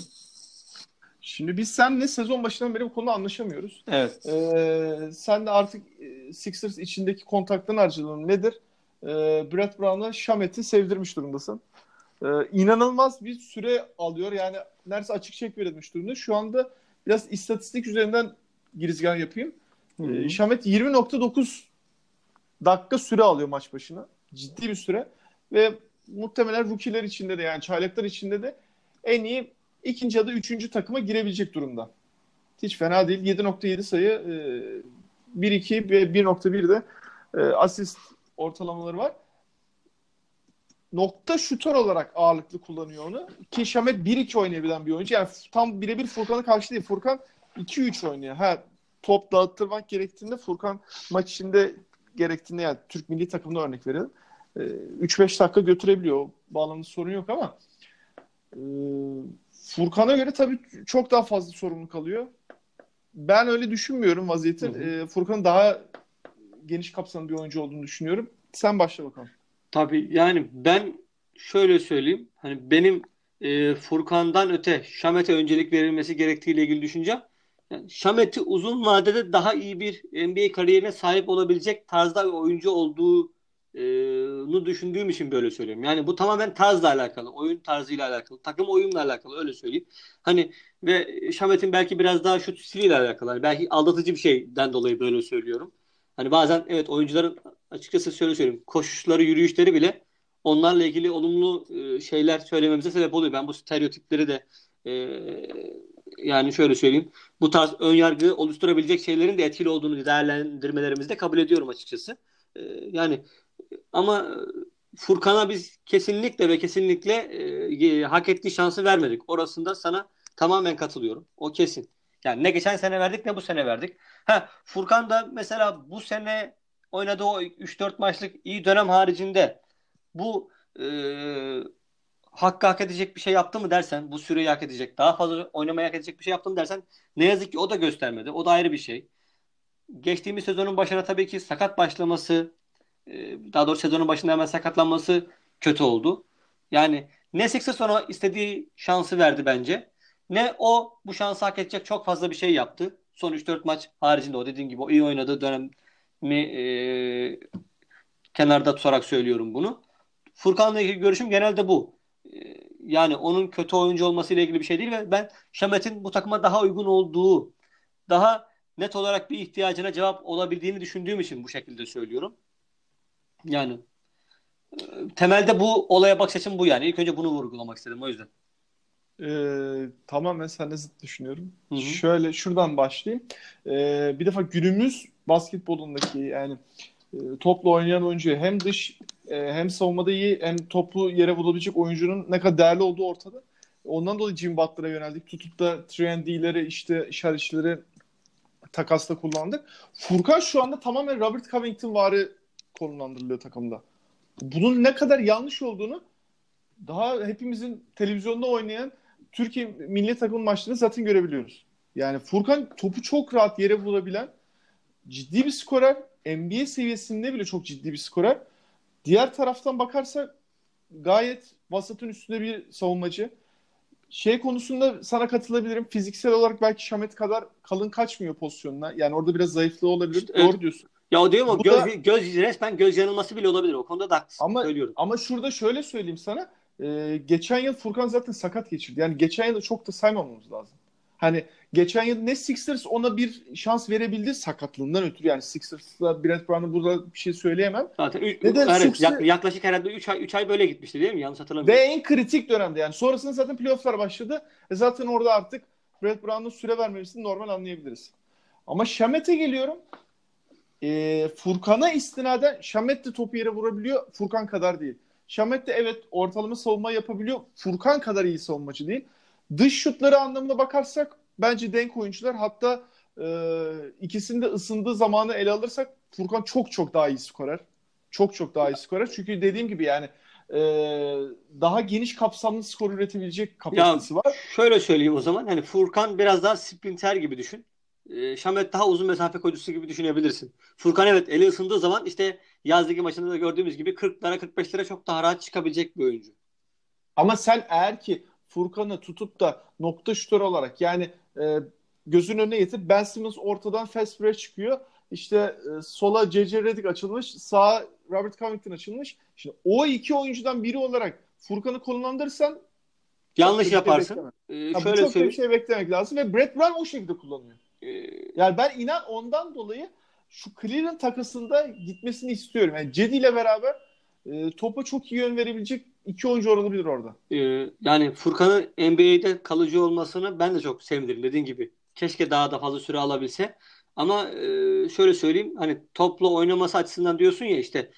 Şimdi biz seninle sezon başından beri bu konuda anlaşamıyoruz. Evet. Ee, sen de artık e, Sixers içindeki kontaktan harcadığın nedir? Ee, Brett Brown'a Şamet'i sevdirmiş durumdasın. Ee, inanılmaz bir süre alıyor. Yani neredeyse açık çek verilmiş durumda. Şu anda biraz istatistik üzerinden girizgah yapayım. Ee, Şamet 20.9 dakika süre alıyor maç başına. Ciddi bir süre. Ve muhtemelen rookie'ler içinde de yani çaylaklar içinde de en iyi ikinci ya da üçüncü takıma girebilecek durumda. Hiç fena değil. 7.7 sayı 1-2 e, ve 1.1 de e, asist ortalamaları var. Nokta şutör olarak ağırlıklı kullanıyor onu. Ki Şamet 1-2 oynayabilen bir oyuncu. Yani tam birebir Furkan'a karşı değil. Furkan 2-3 oynuyor. Ha top dağıttırmak gerektiğinde Furkan maç içinde gerektiğinde yani Türk milli takımına örnek verelim. 3-5 dakika götürebiliyor. O bağlamda sorun yok ama e, Furkan'a göre tabii çok daha fazla sorumluluk alıyor. Ben öyle düşünmüyorum vaziyetin. E, Furkan'ın daha geniş kapsamlı bir oyuncu olduğunu düşünüyorum. Sen başla bakalım. Tabii yani ben şöyle söyleyeyim. Hani benim e, Furkan'dan öte Şamet'e öncelik verilmesi gerektiğiyle ilgili düşüncem. Yani Şamet'i uzun vadede daha iyi bir NBA kariyerine sahip olabilecek tarzda bir oyuncu olduğu nu düşündüğüm için böyle söylüyorum. Yani bu tamamen tarzla alakalı, oyun tarzıyla alakalı, takım oyunla alakalı öyle söyleyeyim. Hani ve Şamet'in belki biraz daha şut stiliyle alakalı. Yani belki aldatıcı bir şeyden dolayı böyle söylüyorum. Hani bazen evet oyuncuların açıkçası şöyle söyleyeyim. Koşuşları, yürüyüşleri bile onlarla ilgili olumlu şeyler söylememize sebep oluyor. Ben bu stereotipleri de e, yani şöyle söyleyeyim. Bu tarz ön yargı oluşturabilecek şeylerin de etkili olduğunu değerlendirmelerimizde kabul ediyorum açıkçası. E, yani ama Furkan'a biz kesinlikle ve kesinlikle e, hak ettiği şansı vermedik. Orasında sana tamamen katılıyorum. O kesin. Yani ne geçen sene verdik ne bu sene verdik. Ha Furkan da mesela bu sene oynadığı o 3-4 maçlık iyi dönem haricinde bu e, hakkı hak edecek bir şey yaptı mı dersen, bu süreyi hak edecek, daha fazla oynamayı hak edecek bir şey yaptı mı dersen ne yazık ki o da göstermedi. O da ayrı bir şey. Geçtiğimiz sezonun başına tabii ki sakat başlaması, ee, daha doğrusu sezonun başında hemen sakatlanması kötü oldu. Yani ne Sixers sonra istediği şansı verdi bence. Ne o bu şansı hak edecek çok fazla bir şey yaptı. Son 3-4 maç haricinde o dediğim gibi o iyi oynadığı dönemi e, kenarda tutarak söylüyorum bunu. Furkan'la ilgili görüşüm genelde bu. E, yani onun kötü oyuncu olması ile ilgili bir şey değil ve ben Şamet'in bu takıma daha uygun olduğu, daha net olarak bir ihtiyacına cevap olabildiğini düşündüğüm için bu şekilde söylüyorum. Yani e, temelde bu olaya bakış açım bu yani. İlk önce bunu vurgulamak istedim o yüzden. Ee, tamamen seninle zıt düşünüyorum. Hı-hı. Şöyle şuradan başlayayım. Ee, bir defa günümüz basketbolundaki yani e, topla oynayan oyuncu hem dış e, hem savunmada iyi hem topu yere bulabilecek oyuncunun ne kadar değerli olduğu ortada. Ondan dolayı Jim Butler'a yöneldik. Tutup da trendy'leri işte şarjları takasla kullandık. Furkan şu anda tamamen Robert Covington varı konumlandırılıyor takımda. Bunun ne kadar yanlış olduğunu daha hepimizin televizyonda oynayan Türkiye milli takım maçlarını zaten görebiliyoruz. Yani Furkan topu çok rahat yere bulabilen ciddi bir skorer. NBA seviyesinde bile çok ciddi bir skorer. Diğer taraftan bakarsak gayet vasatın üstünde bir savunmacı. Şey konusunda sana katılabilirim. Fiziksel olarak belki Şamet kadar kalın kaçmıyor pozisyonuna. Yani orada biraz zayıflığı olabilir. İşte, Doğru evet. diyorsun. Ya o diyorum o göz, da- göz resmen göz yanılması bile olabilir. O konuda da haklısın. Ama Söylüyorum. ama şurada şöyle söyleyeyim sana. Ee, geçen yıl Furkan zaten sakat geçirdi. Yani geçen yılı çok da saymamamız lazım. Hani geçen yıl ne Sixers ona bir şans verebildi sakatlığından ötürü. Yani Sixers'la Brett Brown'a burada bir şey söyleyemem. Zaten üç- Neden evet, yak- yaklaşık herhalde 3 ay 3 ay böyle gitmişti değil mi? Yanlış Ve hatırlamıyorum. en kritik dönemde yani. Sonrasında zaten playofflar başladı. E zaten orada artık Brett Brown'un süre vermemesini normal anlayabiliriz. Ama Şamet'e geliyorum. E, Furkan'a istinaden Şamet de topu yere vurabiliyor. Furkan kadar değil. Şamet de evet ortalama savunma yapabiliyor. Furkan kadar iyi savunmacı değil. Dış şutları anlamına bakarsak bence denk oyuncular. Hatta e, ikisinin de ısındığı zamanı ele alırsak Furkan çok çok daha iyi skorer. Çok çok daha iyi skorer. Çünkü dediğim gibi yani e, daha geniş kapsamlı skor üretebilecek kapasitesi var. Şöyle söyleyeyim o zaman. Hani Furkan biraz daha sprinter gibi düşün. Ee, Şamet daha uzun mesafe koyucusu gibi düşünebilirsin. Furkan evet eli ısındığı zaman işte yaz ligi maçında da gördüğümüz gibi 40'lara 45'lere çok daha rahat çıkabilecek bir oyuncu. Ama sen eğer ki Furkan'ı tutup da nokta şutör olarak yani e, gözün önüne getir. Ben Simmons ortadan fast break çıkıyor. İşte e, sola C.C. Redick açılmış. Sağa Robert Covington açılmış. Şimdi o iki oyuncudan biri olarak Furkan'ı konumlandırırsan Yanlış şey yaparsın. bekleme. Ee, Ha, şöyle çok bir şey beklemek lazım ve Brett Brown o şekilde kullanıyor. Ee, Yani ben inan ondan dolayı şu Cleveland takasında gitmesini istiyorum. Yani Cedi ile beraber e, topa çok iyi yön verebilecek iki oyuncu olabilir orada. Ee, yani Furkan'ın NBA'de kalıcı olmasını ben de çok sevinirim dediğin gibi. Keşke daha da fazla süre alabilse. Ama e, şöyle söyleyeyim hani topla oynaması açısından diyorsun ya işte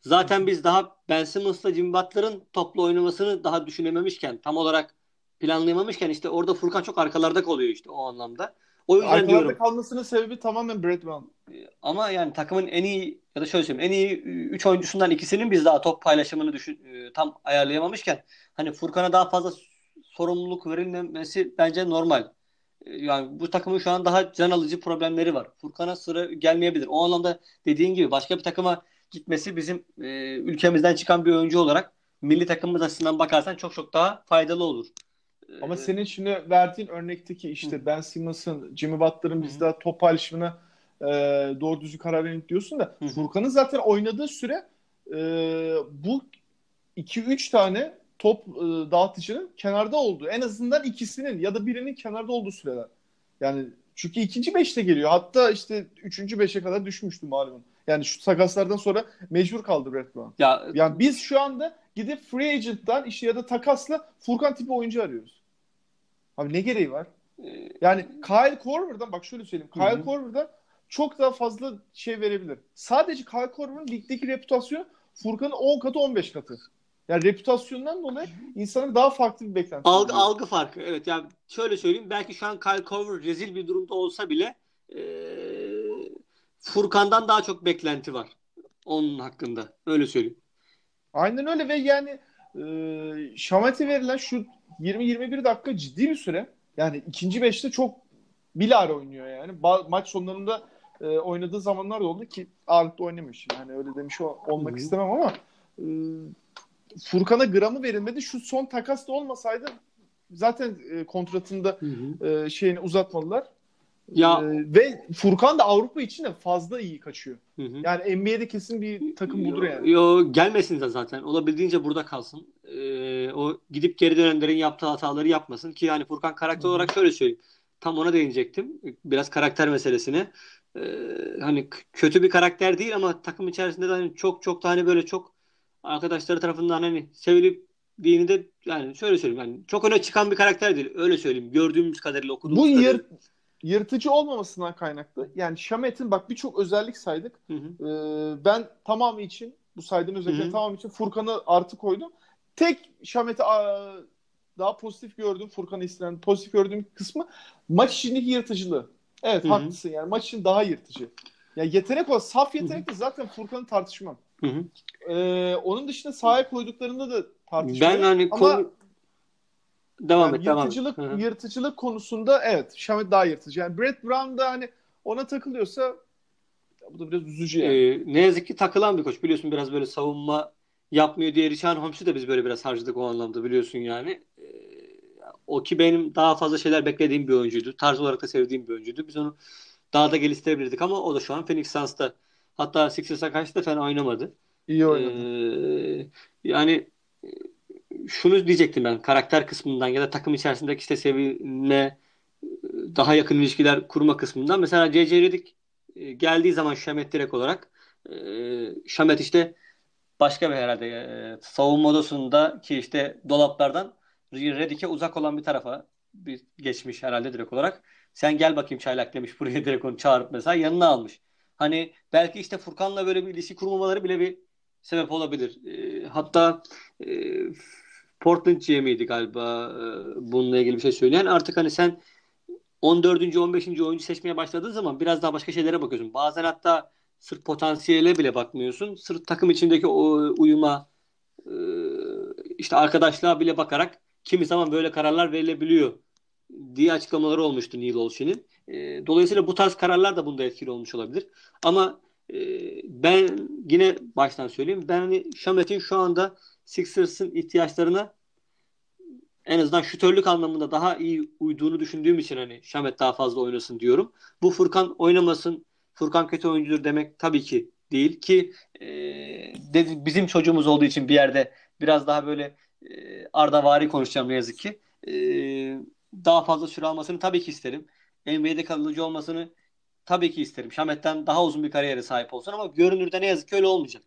zaten biz daha Ben Simmons'la Jimmy Butler'ın topla oynamasını daha düşünememişken tam olarak planlayamamışken işte orada Furkan çok arkalarda kalıyor işte o anlamda. O yüzden Arkalarda diyorum. kalmasının sebebi tamamen Brett Brown. Ama yani takımın en iyi ya da şöyle söyleyeyim en iyi 3 oyuncusundan ikisinin biz daha top paylaşımını düşün, e, tam ayarlayamamışken hani Furkan'a daha fazla sorumluluk verilmemesi bence normal. Yani bu takımın şu an daha can alıcı problemleri var. Furkan'a sıra gelmeyebilir. O anlamda dediğin gibi başka bir takıma gitmesi bizim e, ülkemizden çıkan bir oyuncu olarak milli takımımız açısından bakarsan çok çok daha faydalı olur. Ama senin şimdi verdiğin örnekteki işte Ben Simmons'ın, Jimmy Butler'ın Hı. bizde top paylaşımına e, doğru düzgün karar verin diyorsun da. Furkan'ın zaten oynadığı süre e, bu 2-3 tane top e, dağıtıcının kenarda olduğu. En azından ikisinin ya da birinin kenarda olduğu süreler. Yani çünkü ikinci beşte geliyor. Hatta işte üçüncü beşe kadar düşmüştü malumun. Yani şu takaslardan sonra mecbur kaldı Brett Brown. ya Yani biz şu anda gidip free agent'tan işte ya da takasla Furkan tipi oyuncu arıyoruz. Abi ne gereği var? e, Yani Kyle Korver'dan bak şöyle söyleyeyim. Kyle. Korver'dan çok daha fazla şey verebilir. Sadece Kyle Korver'ın ligdeki reputasyonu Furkan'ın 10 katı 15 katı. Yani reputasyonundan dolayı insanın daha farklı bir beklenti. Algı, oluyor. algı farkı. Evet yani şöyle söyleyeyim. Belki şu an Kyle Korver rezil bir durumda olsa bile eee, Furkan'dan daha çok beklenti var. Onun hakkında. Öyle söyleyeyim. Aynen öyle ve yani e, Şamat'e verilen şu 20-21 dakika ciddi bir süre. Yani ikinci beşte çok bilare oynuyor yani. Ba- maç sonlarında e, oynadığı zamanlar da oldu ki ağırlıkta oynamıyor şimdi. Yani öyle demiş ol- olmak Hı hı. istemem ama e, Furkan'a gramı verilmedi. Şu son takas da olmasaydı zaten e, kontratında e, şeyini uzatmadılar. Ya- E, ve Furkan da Avrupa için de fazla iyi kaçıyor. Hı hı. Yani NBA'de kesin bir takım budur yani. Yo, gelmesin de zaten. Olabildiğince burada kalsın. Ee, o gidip geri dönenlerin yaptığı hataları yapmasın ki yani Furkan karakter hı. olarak şöyle söyleyeyim. Tam ona değinecektim. Biraz karakter meselesine. Ee, hani kötü bir karakter değil ama takım içerisinde de hani çok çok da hani böyle çok arkadaşları tarafından hani sevilip dini de yani şöyle söyleyeyim yani çok öne çıkan bir karakter değil. Öyle söyleyeyim. Gördüğümüz kadarıyla okuduğumuz Bu kadarıyla. yır, yırtıcı olmamasından kaynaklı. Yani Şamet'in bak birçok özellik saydık. Hı hı. Ee, ben tamamı için bu saydığım özellikler tamamı için Furkan'ı artı koydum. Tek Şamet'i daha pozitif gördüm. Furkan'ı istenen pozitif gördüğüm kısmı maç içindeki yırtıcılığı. Evet Hı hı. haklısın yani maç için daha yırtıcı. Ya yetenek o. Saf yetenek de zaten Furkan'ı tartışmam. Ee, onun dışında sahaya koyduklarında da tartışmıyorum. Ben hani Ama konu devam yani et devam et. yırtıcılık, yırtıcılık konusunda evet Şamet daha yırtıcı. Yani Brett Brown da hani ona takılıyorsa bu da biraz üzücü yani. Ee, ne yazık ki takılan bir koç. Biliyorsun biraz böyle savunma yapmıyor diye Richard Holmes'u da biz böyle biraz harcadık o anlamda biliyorsun yani. E, o ki benim daha fazla şeyler beklediğim bir oyuncuydu. Tarz olarak da sevdiğim bir oyuncuydu. Biz onu daha da geliştirebilirdik ama o da şu an Phoenix Suns'ta. Hatta Sixers'a karşı da fena oynamadı. İyi oynadı. Ee, yani şunu diyecektim ben karakter kısmından ya da takım içerisindeki işte sevinme daha yakın ilişkiler kurma kısmından. Mesela C.C. Redick e, geldiği zaman Şamet direkt olarak e, Şamet işte başka bir herhalde e, savunma odasında ki işte dolaplardan Redick'e uzak olan bir tarafa bir geçmiş herhalde direkt olarak. Sen gel bakayım çaylak demiş (laughs) buraya direkt onu çağırıp mesela yanına almış. Hani belki işte Furkan'la böyle bir ilişki kurmamaları bile bir sebep olabilir. E, hatta e, Portland GM'iydi galiba e, bununla ilgili bir şey söyleyen. Artık hani sen 14. 15. oyuncu seçmeye başladığın zaman biraz daha başka şeylere bakıyorsun. Bazen hatta sırf potansiyele bile bakmıyorsun. Sırf takım içindeki o uyuma e, işte arkadaşlığa bile bakarak kimi zaman böyle kararlar verilebiliyor diye açıklamaları olmuştu Neil Olshin'in. E, dolayısıyla bu tarz kararlar da bunda etkili olmuş olabilir. Ama e, ben yine baştan söyleyeyim. Ben hani Şamet'in şu anda Sixers'ın ihtiyaçlarına en azından şütörlük anlamında daha iyi uyduğunu düşündüğüm için hani Şamet daha fazla oynasın diyorum. Bu Furkan oynamasın, Furkan kötü oyuncudur demek tabii ki değil ki e, dedi, bizim çocuğumuz olduğu için bir yerde biraz daha böyle e, ardavari konuşacağım ne yazık ki. E, daha fazla süre almasını tabii ki isterim. NBA'de kalıcı olmasını tabii ki isterim. Şamet'ten daha uzun bir kariyere sahip olsun ama görünürde ne yazık ki öyle olmayacak.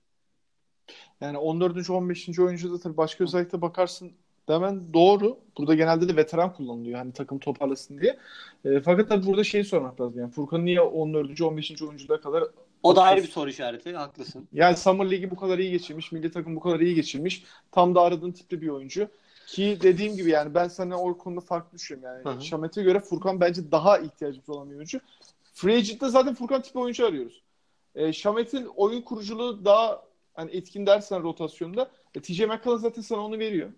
Yani 14. 15. oyuncuda tabii başka özellikle bakarsın demen doğru. Burada genelde de veteran kullanılıyor hani takım toparlasın diye. E, fakat tabii burada şeyi sormak lazım. Yani Furkan niye 14. 15. oyuncuda kadar o da ayrı bir soru işareti. Haklısın. Yani Summer League'i bu kadar iyi geçirmiş. Milli takım bu kadar iyi geçirmiş. Tam da aradığın tipli bir oyuncu. Ki dediğim gibi yani ben sana o konuda farklı düşünüyorum. Yani Şamet'e göre Furkan bence daha ihtiyacımız olan bir oyuncu. Free Agent'te zaten Furkan tipi oyuncu arıyoruz. E, Şamet'in oyun kuruculuğu daha hani etkin dersen rotasyonda. E, TJ McCollum zaten sana onu veriyor.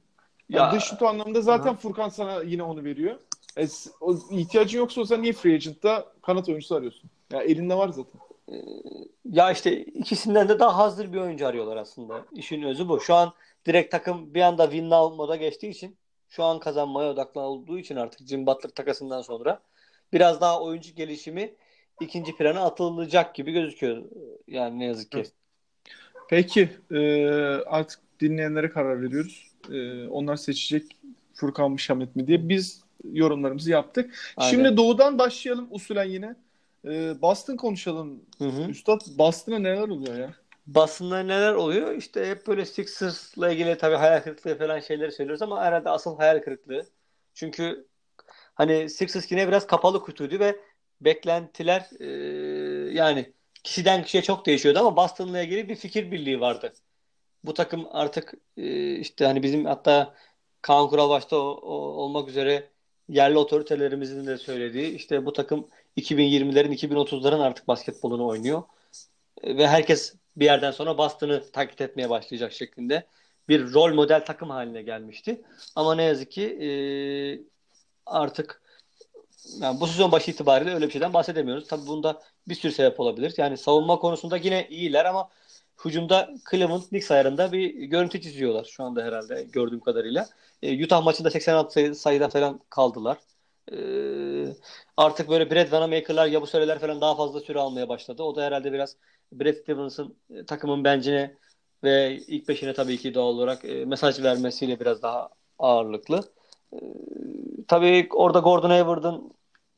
Yani ya, dış şut anlamında zaten hı. Furkan sana yine onu veriyor. E, o, ihtiyacın yoksa o zaman niye free agent'ta kanat oyuncusu arıyorsun? Ya elinde var zaten. Ee, ya işte ikisinden de daha hazır bir oyuncu arıyorlar aslında. İşin özü bu. Şu an direkt takım bir anda win now moda geçtiği için şu an kazanmaya odaklı olduğu için artık Jim Butler takasından sonra biraz daha oyuncu gelişimi ikinci plana atılacak gibi gözüküyor. Yani ne yazık ki. Peki e, artık dinleyenlere karar veriyoruz. E, onlar seçecek Furkan mı Şamet mi diye. Biz yorumlarımızı yaptık. Aynen. Şimdi Doğu'dan başlayalım usulen yine. E, Boston konuşalım. Hı hı. Üstad Boston'a neler oluyor ya? Boston'da neler oluyor? İşte hep böyle Sixers'la ilgili tabii hayal kırıklığı falan şeyleri söylüyoruz ama herhalde asıl hayal kırıklığı. Çünkü hani Sixers yine biraz kapalı kutuydu ve beklentiler e, yani kişiden kişiye çok değişiyordu ama Boston'la ilgili bir fikir birliği vardı. Bu takım artık e, işte hani bizim hatta Kaan Kural başta o, o, olmak üzere yerli otoritelerimizin de söylediği işte bu takım 2020'lerin 2030'ların artık basketbolunu oynuyor. E, ve herkes bir yerden sonra Boston'ı taklit etmeye başlayacak şeklinde bir rol model takım haline gelmişti. Ama ne yazık ki e, artık yani bu sezon başı itibariyle öyle bir şeyden bahsedemiyoruz. Tabii bunda bir sürü sebep olabilir. Yani savunma konusunda yine iyiler ama hücumda Cleveland Knicks ayarında bir görüntü çiziyorlar şu anda herhalde gördüğüm kadarıyla. E, Utah maçında 86 sayı, sayıda falan kaldılar. E, artık böyle Brad Vanamaker'lar ya bu süreler falan daha fazla süre almaya başladı. O da herhalde biraz Brad Stevens'ın e, takımın bencine ve ilk beşine tabii ki doğal olarak e, mesaj vermesiyle biraz daha ağırlıklı. E, tabii orada Gordon Hayward'ın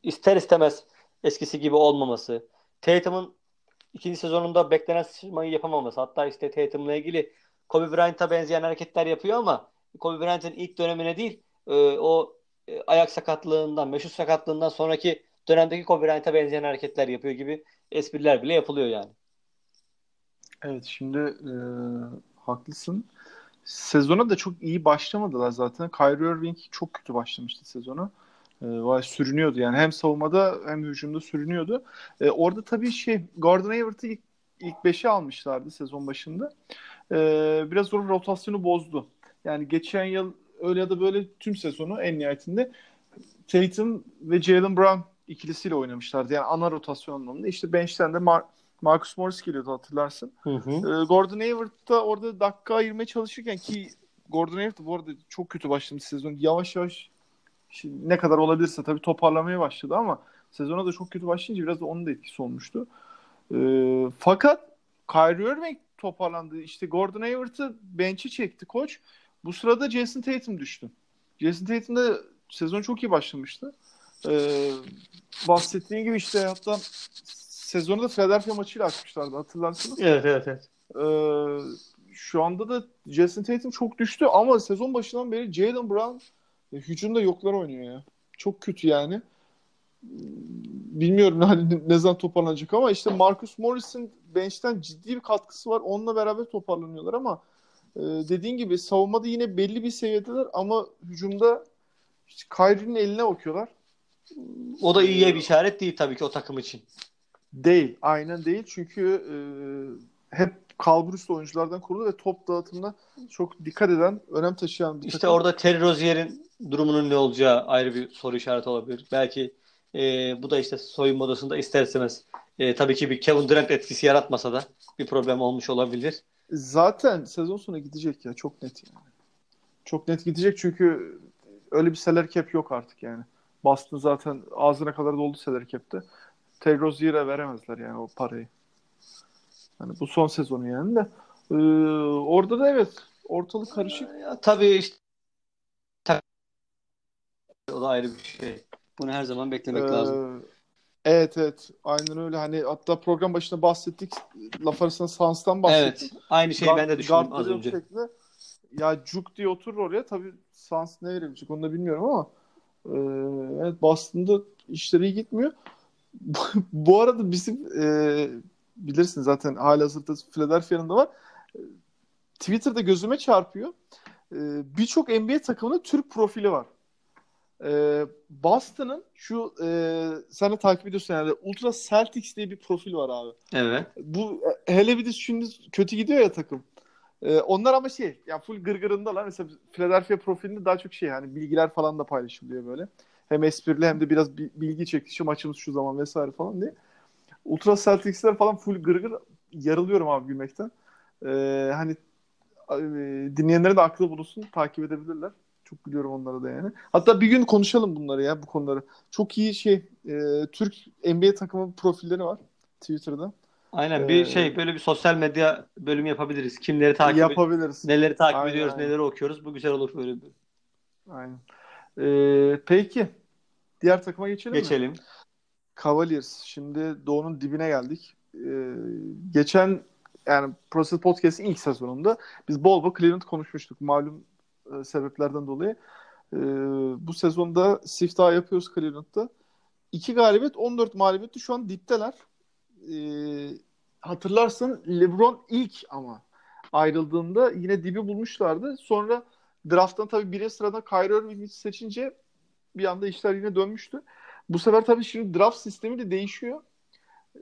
ister istemez eskisi gibi olmaması. Tatum'un ikinci sezonunda beklenen sıçramayı yapamaması. Hatta işte Tatum'la ilgili Kobe Bryant'a benzeyen hareketler yapıyor ama Kobe Bryant'ın ilk dönemine değil e, o ayak sakatlığından, meşhur sakatlığından sonraki dönemdeki Kobe Bryant'a benzeyen hareketler yapıyor gibi espriler bile yapılıyor yani. Evet şimdi e, haklısın. Sezona da çok iyi başlamadılar zaten. Kyrie Irving çok kötü başlamıştı sezona. E, vay sürünüyordu yani hem savunmada hem hücumda sürünüyordu. E, orada tabii şey Gordon Hayward'ı ilk, ilk 5'e almışlardı sezon başında. E, biraz o rotasyonu bozdu. Yani geçen yıl öyle ya da böyle tüm sezonu en nihayetinde Tatum ve Jalen Brown ikilisiyle oynamışlardı. Yani ana rotasyon anlamında. İşte bench'ten de Mar- Marcus Morris geliyordu hatırlarsın. Hı hı. Ee, Gordon Hayward da orada dakika ayırmaya çalışırken ki Gordon Hayward bu arada çok kötü başladı sezon. Yavaş yavaş şimdi ne kadar olabilirse tabii toparlamaya başladı ama sezona da çok kötü başlayınca biraz da onun da etkisi olmuştu. Ee, fakat Kyrie Irving toparlandı. İşte Gordon Hayward'ı bench'e çekti koç. Bu sırada Jason Tatum düştü. Jason Tatum da sezon çok iyi başlamıştı. Ee, bahsettiğim gibi işte hatta sezonu da Philadelphia maçıyla açmışlardı hatırlarsınız. Evet evet evet. Ee, şu anda da Jason Tatum çok düştü ama sezon başından beri Jalen Brown e, hücumda yoklar oynuyor ya. Çok kötü yani. Bilmiyorum hani ne zaman toparlanacak ama işte Marcus Morris'in bench'ten ciddi bir katkısı var. Onunla beraber toparlanıyorlar ama e, dediğin gibi savunmada yine belli bir seviyedeler ama hücumda işte Kyrie'nin eline bakıyorlar. O da iyiye bir işaret değil tabii ki o takım için. Değil. Aynen değil. Çünkü e, hep kalburüstü oyunculardan kurulu ve top dağıtımına çok dikkat eden, önem taşıyan bir İşte takım. orada Terry Rozier'in durumunun ne olacağı ayrı bir soru işareti olabilir. Belki e, bu da işte soyunma odasında ister istemez e, tabii ki bir Kevin Durant etkisi yaratmasa da bir problem olmuş olabilir. Zaten sezon sonu gidecek ya. Çok net yani. Çok net gidecek çünkü öyle bir salary cap yok artık yani. Boston zaten ağzına kadar doldu salary cap'te. Rozier'e veremezler yani o parayı. Hani bu son sezonu yani de. Ee, orada da evet ortalık karışık. Ya, tabii işte o da ayrı bir şey. Bunu her zaman beklemek Ee, lazım. Evet evet aynen öyle hani hatta program başında bahsettik laf arasında Sans'tan bahsettik. Evet. Aynı şeyi ben de düşündüm az önce. şeklinde. Ya Cuk diye oturur oraya tabii Sans ne verebilecek onu da bilmiyorum ama e, evet Boston'da işleri iyi gitmiyor. (laughs) Bu arada bizim e, bilirsin zaten halihazırda Philadelphia'nın da var. E, Twitter'da gözüme çarpıyor. E, Birçok NBA takımının Türk profili var. E, Boston'ın şu e, sen de takip ediyorsun yani Ultra Celtics diye bir profil var abi. Evet. Bu hele bir de şimdi kötü gidiyor ya takım. Ee, onlar ama şey ya full gırgırındalar. Mesela Philadelphia profilinde daha çok şey hani bilgiler falan da paylaşılıyor böyle. Hem esprili hem de biraz bi- bilgi çekici şu maçımız şu zaman vesaire falan diye. Ultra Celtics'ler falan full gırgır yarılıyorum abi gülmekten. Ee, hani e, dinleyenlerin de aklı bulunsun takip edebilirler. Çok gülüyorum onlara da yani. Hatta bir gün konuşalım bunları ya bu konuları. Çok iyi şey e, Türk NBA takımı profilleri var Twitter'da. Aynen bir Ee, şey böyle bir sosyal medya bölümü yapabiliriz. Kimleri takip Yapabiliriz. neleri takip Aynen, ediyoruz, aynen. neleri okuyoruz. Bu güzel olur böyle bir. Aynen. Ee, peki. Diğer takıma geçelim mi? Geçelim. Cavaliers. Şimdi Doğu'nun dibine geldik. Ee, geçen yani Process Podcast'in ilk sezonunda biz bol bol Cleveland konuşmuştuk. Malum e, sebeplerden dolayı. Ee, bu sezonda siftah yapıyoruz Cleveland'da. 2 galibiyet, 14 mağlubiyeti şu an dipteler. Ee, hatırlarsın LeBron ilk ama ayrıldığında yine dibi bulmuşlardı. Sonra drafttan tabii birinci sırada Kyrie Irving'i seçince bir anda işler yine dönmüştü. Bu sefer tabii şimdi draft sistemi de değişiyor. Ee,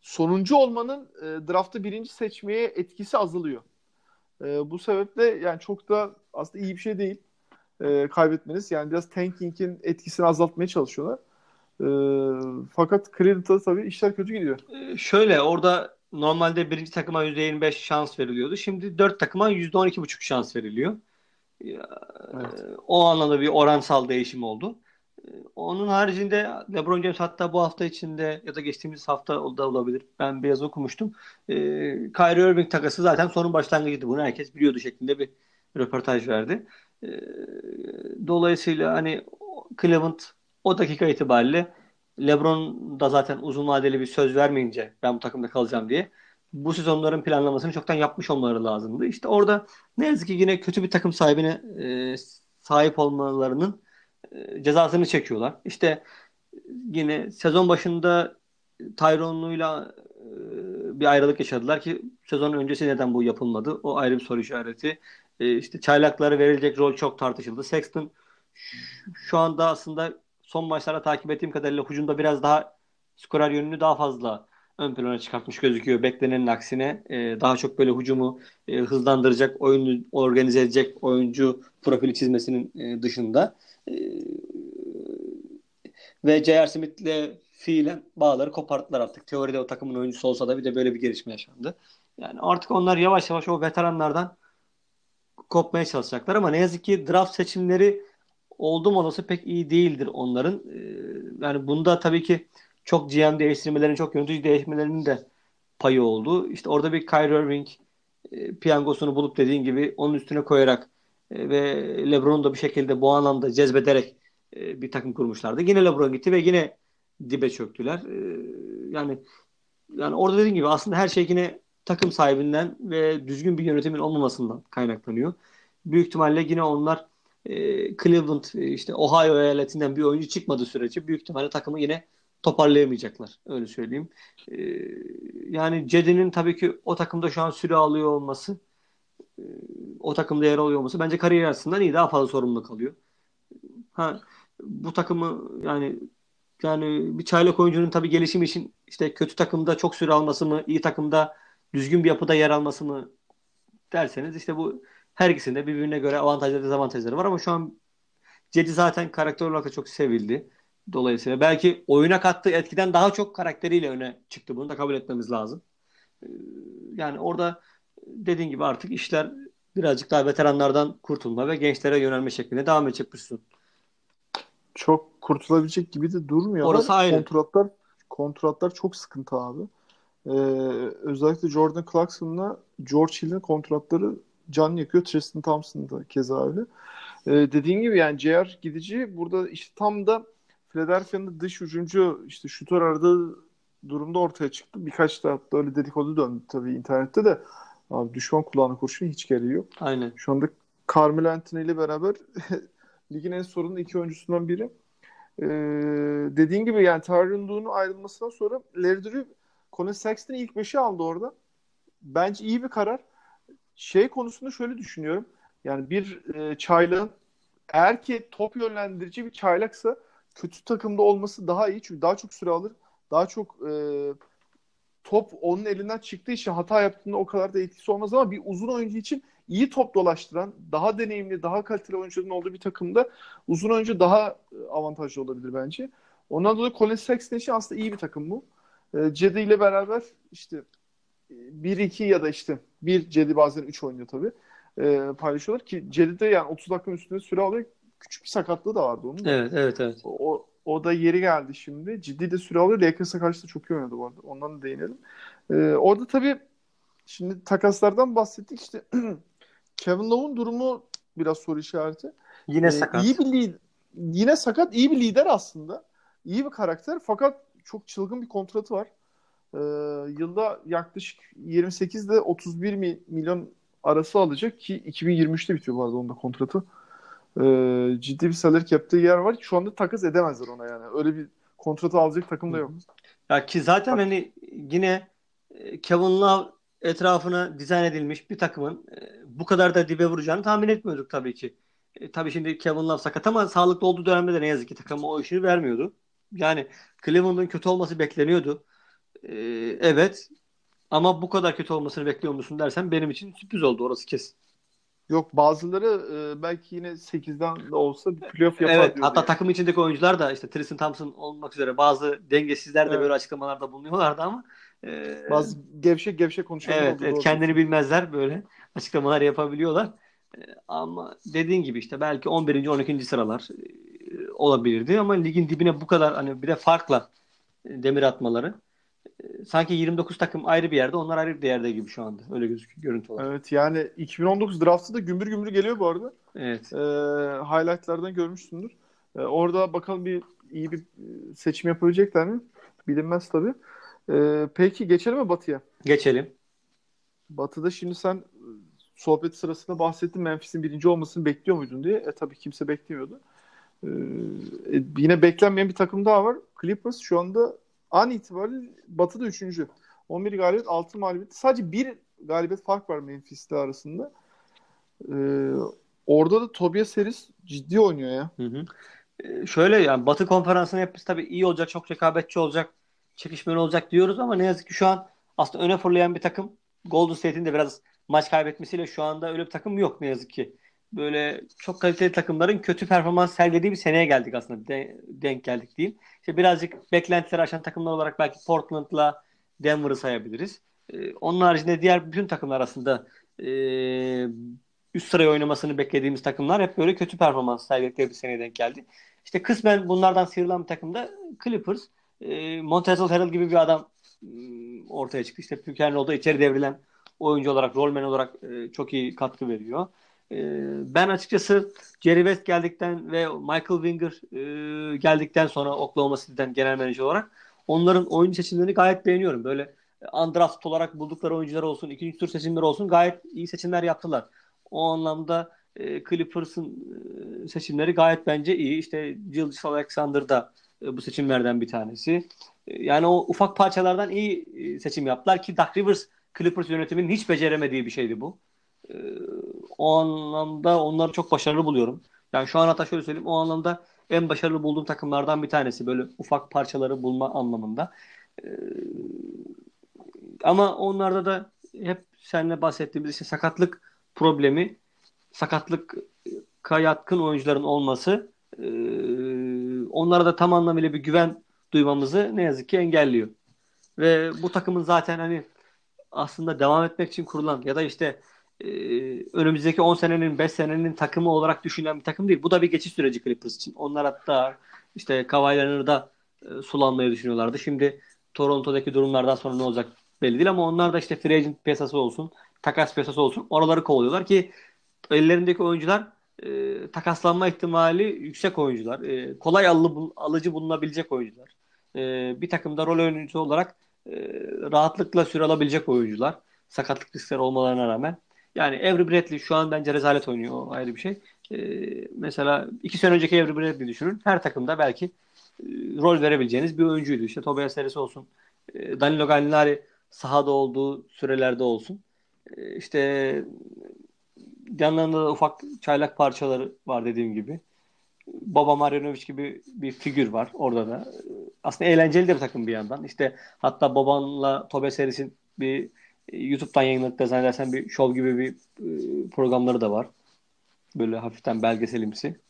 Sonuncu olmanın e, draftta birinci seçmeye etkisi azalıyor. E, bu sebeple yani çok da aslında iyi bir şey değil e, kaybetmeniz. Yani biraz tanking'in etkisini azaltmaya çalışıyorlar. E, fakat Cleveland'da tabii işler kötü gidiyor. Ee, şöyle orada normalde birinci takıma %25 şans veriliyordu. Şimdi dört takıma %12,5 şans veriliyor. Evet. e, O anlamda bir oransal değişim oldu. Onun haricinde LeBron James hatta bu hafta içinde ya da geçtiğimiz hafta da olabilir. Ben biraz okumuştum. E, Kyrie Irving takası zaten sorun başlangıcıydı. Bunu herkes biliyordu şeklinde bir röportaj verdi. E, Dolayısıyla hani Cleveland o dakika itibariyle LeBron da zaten uzun vadeli bir söz vermeyince ben bu takımda kalacağım diye bu sezonların planlamasını çoktan yapmış olmaları lazımdı. İşte orada ne yazık ki yine kötü bir takım sahibine e, sahip olmalarının cezasını çekiyorlar. İşte yine sezon başında Tyrone'luyla e, bir ayrılık yaşadılar ki sezon öncesi neden bu yapılmadı? O ayrı bir soru işareti. E, işte çaylaklara verilecek rol çok tartışıldı. Sexton şu anda aslında son maçlarda takip ettiğim kadarıyla hücumda biraz daha skorer yönünü daha fazla ön plana çıkartmış gözüküyor. Beklenenin aksine e, daha çok böyle hücumu e, hızlandıracak, oyunu organize edecek oyuncu profili çizmesinin e, dışında. E, Ve J.R. Smith'le fiilen bağları koparttılar artık. Teoride o takımın oyuncusu olsa da bir de böyle bir gelişme yaşandı. Yani artık onlar yavaş yavaş o veteranlardan kopmaya çalışacaklar ama ne yazık ki draft seçimleri oldum olası pek iyi değildir onların. Ee, yani bunda tabii ki çok GM değiştirmelerin, çok yönetici değiştirmelerinin de payı oldu. İşte orada bir Kyrie Irving e, piyangosunu bulup dediğin gibi onun üstüne koyarak ve LeBron'u da bir şekilde bu anlamda cezbederek e, bir takım kurmuşlardı. Yine LeBron gitti ve yine dibe çöktüler. E, yani yani orada dediğim gibi aslında her şey yine takım sahibinden ve düzgün bir yönetimin olmamasından kaynaklanıyor. Büyük ihtimalle yine onlar e, Cleveland e, işte Ohio eyaletinden bir oyuncu çıkmadığı sürece büyük ihtimalle takımı yine toparlayamayacaklar. Öyle söyleyeyim. E, yani Cedi'nin tabii ki o takımda şu an süre alıyor olması e, o takımda yer alıyor olması bence kariyer açısından iyi. Daha fazla sorumluluk alıyor. Ha, bu takımı yani yani bir çaylak oyuncunun tabii gelişimi için işte kötü takımda çok süre alması mı, iyi takımda düzgün bir yapıda yer alması mı derseniz işte bu her ikisinde birbirine göre avantajları dezavantajları var ama şu an Cedi zaten karakter olarak da çok sevildi. Dolayısıyla belki oyuna kattığı etkiden daha çok karakteriyle öne çıktı. Bunu da kabul etmemiz lazım. Ee, yani orada dediğin gibi artık işler birazcık daha veteranlardan kurtulma ve gençlere yönelme şeklinde devam edecek bir sürü. Çok kurtulabilecek gibi de durmuyor. Orası ayrı. Kontratlar, kontratlar çok sıkıntı abi. Ee, özellikle Jordan Clarkson'la George Hill'in kontratları can yakıyor. Tristan Thompson da keza öyle. Ee, dediğin gibi yani JR gidici burada işte tam da Philadelphia'nın dış ucuncu işte şutör aradığı durumda ortaya çıktı. Birkaç da hatta öyle dedikodu döndü tabii internette de. Abi düşman kulağına kurşun hiç gereği yok. Aynen. Şu anda Carmelo Anthony ile beraber (laughs) ligin en sorunlu iki oyuncusundan biri. Ee, dediğin gibi yani Tyron Lue'nun ayrılmasından sonra Larry Drew Colin Sexton'ı ilk beşi aldı orada. Bence iyi bir karar. Şey konusunda şöyle düşünüyorum. Yani bir e, çaylağın eğer ki top yönlendirici bir çaylaksa kötü takımda olması daha iyi. Çünkü daha çok süre alır. Daha çok e, top onun elinden çıktığı için hata yaptığında o kadar da etkisi olmaz ama bir uzun oyuncu için iyi top dolaştıran, daha deneyimli, daha kaliteli oyuncuların olduğu bir takımda uzun oyuncu daha e, avantajlı olabilir bence. Ondan dolayı Colin Sexton için aslında iyi bir takım bu. E, Cedi ile beraber işte 1-2 ya da işte bir Cedi bazen 3 oynuyor tabii. E, paylaşıyorlar ki Cedi de yani 30 dakika üstünde süre alıyor. Küçük bir sakatlığı da vardı onun. Da. Evet, evet, evet. O, o da yeri geldi şimdi. Ciddi de süre alıyor. Lakers'a karşı da çok iyi oynadı bu arada. Ondan da değinelim. Ee, orada tabii şimdi takaslardan bahsettik. İşte (clears throat) Kevin Love'un durumu biraz soru işareti. Yine ee, sakat. İyi bir lider, yine sakat. iyi bir lider aslında. İyi bir karakter fakat çok çılgın bir kontratı var. Ee, yılda yaklaşık 28 ile 31 milyon arası alacak ki 2023'te bitiyor bu arada onda kontratı e, ciddi bir salary cap'te yer var. Şu anda takas edemezler ona yani. Öyle bir kontratı alacak takım da yok. Ya ki zaten Bak. hani yine e, Kevin Love etrafına dizayn edilmiş bir takımın e, bu kadar da dibe vuracağını tahmin etmiyorduk tabii ki. E, tabii şimdi Kevin Love sakat ama sağlıklı olduğu dönemde de ne yazık ki takım o işini vermiyordu. Yani Cleveland'ın kötü olması bekleniyordu. E, evet ama bu kadar kötü olmasını bekliyor musun dersen benim için sürpriz oldu orası kesin. Yok bazıları e, belki yine 8'den de olsa bir playoff yapar Evet hatta yani. takım içindeki oyuncular da işte Tristan Thompson olmak üzere bazı dengesizler de evet. böyle açıklamalarda bulunuyorlardı ama e, bazı gevşek gevşek konuşuyorlar. Evet, evet kendini bilmezler böyle açıklamalar yapabiliyorlar. E, ama dediğin gibi işte belki 11. 12. sıralar e, olabilirdi ama ligin dibine bu kadar hani bir de farkla e, demir atmaları sanki 29 takım ayrı bir yerde, onlar ayrı bir yerde gibi şu anda. Öyle gözüküyor görüntü olarak. Evet yani 2019 draftı da gümbür gümbür geliyor bu arada. Evet. Ee, highlightlardan görmüşsündür. Ee, orada bakalım bir iyi bir seçim yapabilecekler mi? Bilinmez tabii. Ee, peki geçelim mi Batı'ya? Geçelim. Batı'da şimdi sen sohbet sırasında bahsettin Memphis'in birinci olmasını bekliyor muydun diye. E tabii kimse beklemiyordu. Ee, e, yine beklenmeyen bir takım daha var. Clippers şu anda an itibariyle Batı'da üçüncü. 11 galibiyet, 6 mağlubiyet. Sadece bir galibiyet fark var Memphis'le arasında. Ee, orada da Tobias Harris ciddi oynuyor ya. Hı hı. Ee, şöyle yani Batı konferansının hepsi tabii iyi olacak, çok rekabetçi olacak, çekişmeli olacak diyoruz ama ne yazık ki şu an aslında öne fırlayan bir takım Golden State'in de biraz maç kaybetmesiyle şu anda öyle bir takım yok ne yazık ki. Böyle çok kaliteli takımların kötü performans sergilediği bir seneye geldik aslında. De, denk geldik diyeyim. İşte birazcık beklentileri aşan takımlar olarak belki Portland'la Denver'ı sayabiliriz. Ee, onun haricinde diğer bütün takımlar arasında e, üst sıraya oynamasını beklediğimiz takımlar hep böyle kötü performans sergiledikleri bir seneye denk geldi. İşte kısmen bunlardan sıyrılan bir takımda Clippers. E, Montrezl Harrell gibi bir adam ortaya çıktı. İşte Pükerno'da içeri devrilen oyuncu olarak, rolmen olarak e, çok iyi katkı veriyor. E, ben açıkçası Jerry West geldikten ve Michael Winger e, geldikten sonra Oklahoma City'den genel menajer olarak onların oyuncu seçimlerini gayet beğeniyorum. Böyle undraft olarak buldukları oyuncular olsun, ikinci tur seçimleri olsun gayet iyi seçimler yaptılar. O anlamda e, Clippers'ın e, seçimleri gayet bence iyi. İşte Gilgis Alexander da e, bu seçimlerden bir tanesi. E, yani o ufak parçalardan iyi e, seçim yaptılar ki Doug Rivers Clippers yönetiminin hiç beceremediği bir şeydi bu. E, o anlamda onları çok başarılı buluyorum. Yani şu an hatta şöyle söyleyeyim o anlamda en başarılı bulduğum takımlardan bir tanesi böyle ufak parçaları bulma anlamında. E, ama onlarda da hep seninle bahsettiğimiz işte sakatlık problemi sakatlık yatkın oyuncuların olması e, onlara da tam anlamıyla bir güven duymamızı ne yazık ki engelliyor. Ve bu takımın zaten hani aslında devam etmek için kurulan ya da işte e, önümüzdeki 10 senenin 5 senenin takımı olarak düşünülen bir takım değil. Bu da bir geçiş süreci Clippers için. Onlar hatta işte Kawhi Leonard'da e, sulanmayı düşünüyorlardı. Şimdi Toronto'daki durumlardan sonra ne olacak belli değil ama onlar da işte free agent piyasası olsun, takas piyasası olsun oraları kovalıyorlar ki ellerindeki oyuncular e, takaslanma ihtimali yüksek oyuncular. E, kolay alı, alıcı bulunabilecek oyuncular. E, bir takımda rol oyuncusu olarak e, rahatlıkla süre alabilecek oyuncular. Sakatlık riskleri olmalarına rağmen. Yani Avery Bradley şu an bence rezalet oynuyor. O ayrı bir şey. E, mesela iki sene önceki Avery Bradley düşünün. Her takımda belki e, rol verebileceğiniz bir oyuncuydu. İşte Tobias Harris olsun. E, Danilo Gallinari sahada olduğu sürelerde olsun. E, işte yanlarında da ufak çaylak parçaları var dediğim gibi. Baba Marjanovic gibi bir figür var orada da. Aslında eğlenceli de bir takım bir yandan. İşte hatta babanla Tobe serisinin bir YouTube'dan yayınladıkları zannedersen bir show gibi bir e, programları da var. Böyle hafiften belgeselimsi.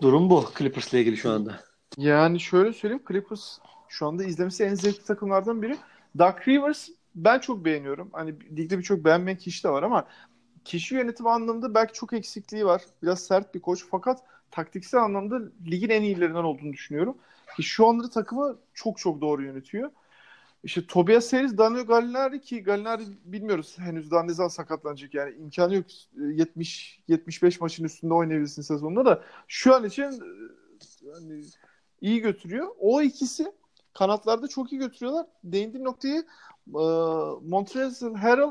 Durum bu Clippers'la ilgili şu anda. Yani şöyle söyleyeyim Clippers şu anda izlemesi en zevkli takımlardan biri. Doug Rivers ben çok beğeniyorum. Hani ligde birçok beğenmeyen kişi de var ama kişi yönetimi anlamında belki çok eksikliği var. Biraz sert bir koç fakat taktiksel anlamda ligin en iyilerinden olduğunu düşünüyorum. Ki şu anda takımı çok çok doğru yönetiyor. İşte Tobias Harris, Danilo Gallinari ki Gallinari bilmiyoruz henüz daha ne zaman sakatlanacak yani imkanı yok 70 75 maçın üstünde oynayabilsin sezonunda da şu an için yani iyi götürüyor. O ikisi kanatlarda çok iyi götürüyorlar. Değindiğim noktayı e, Montrezl Harrell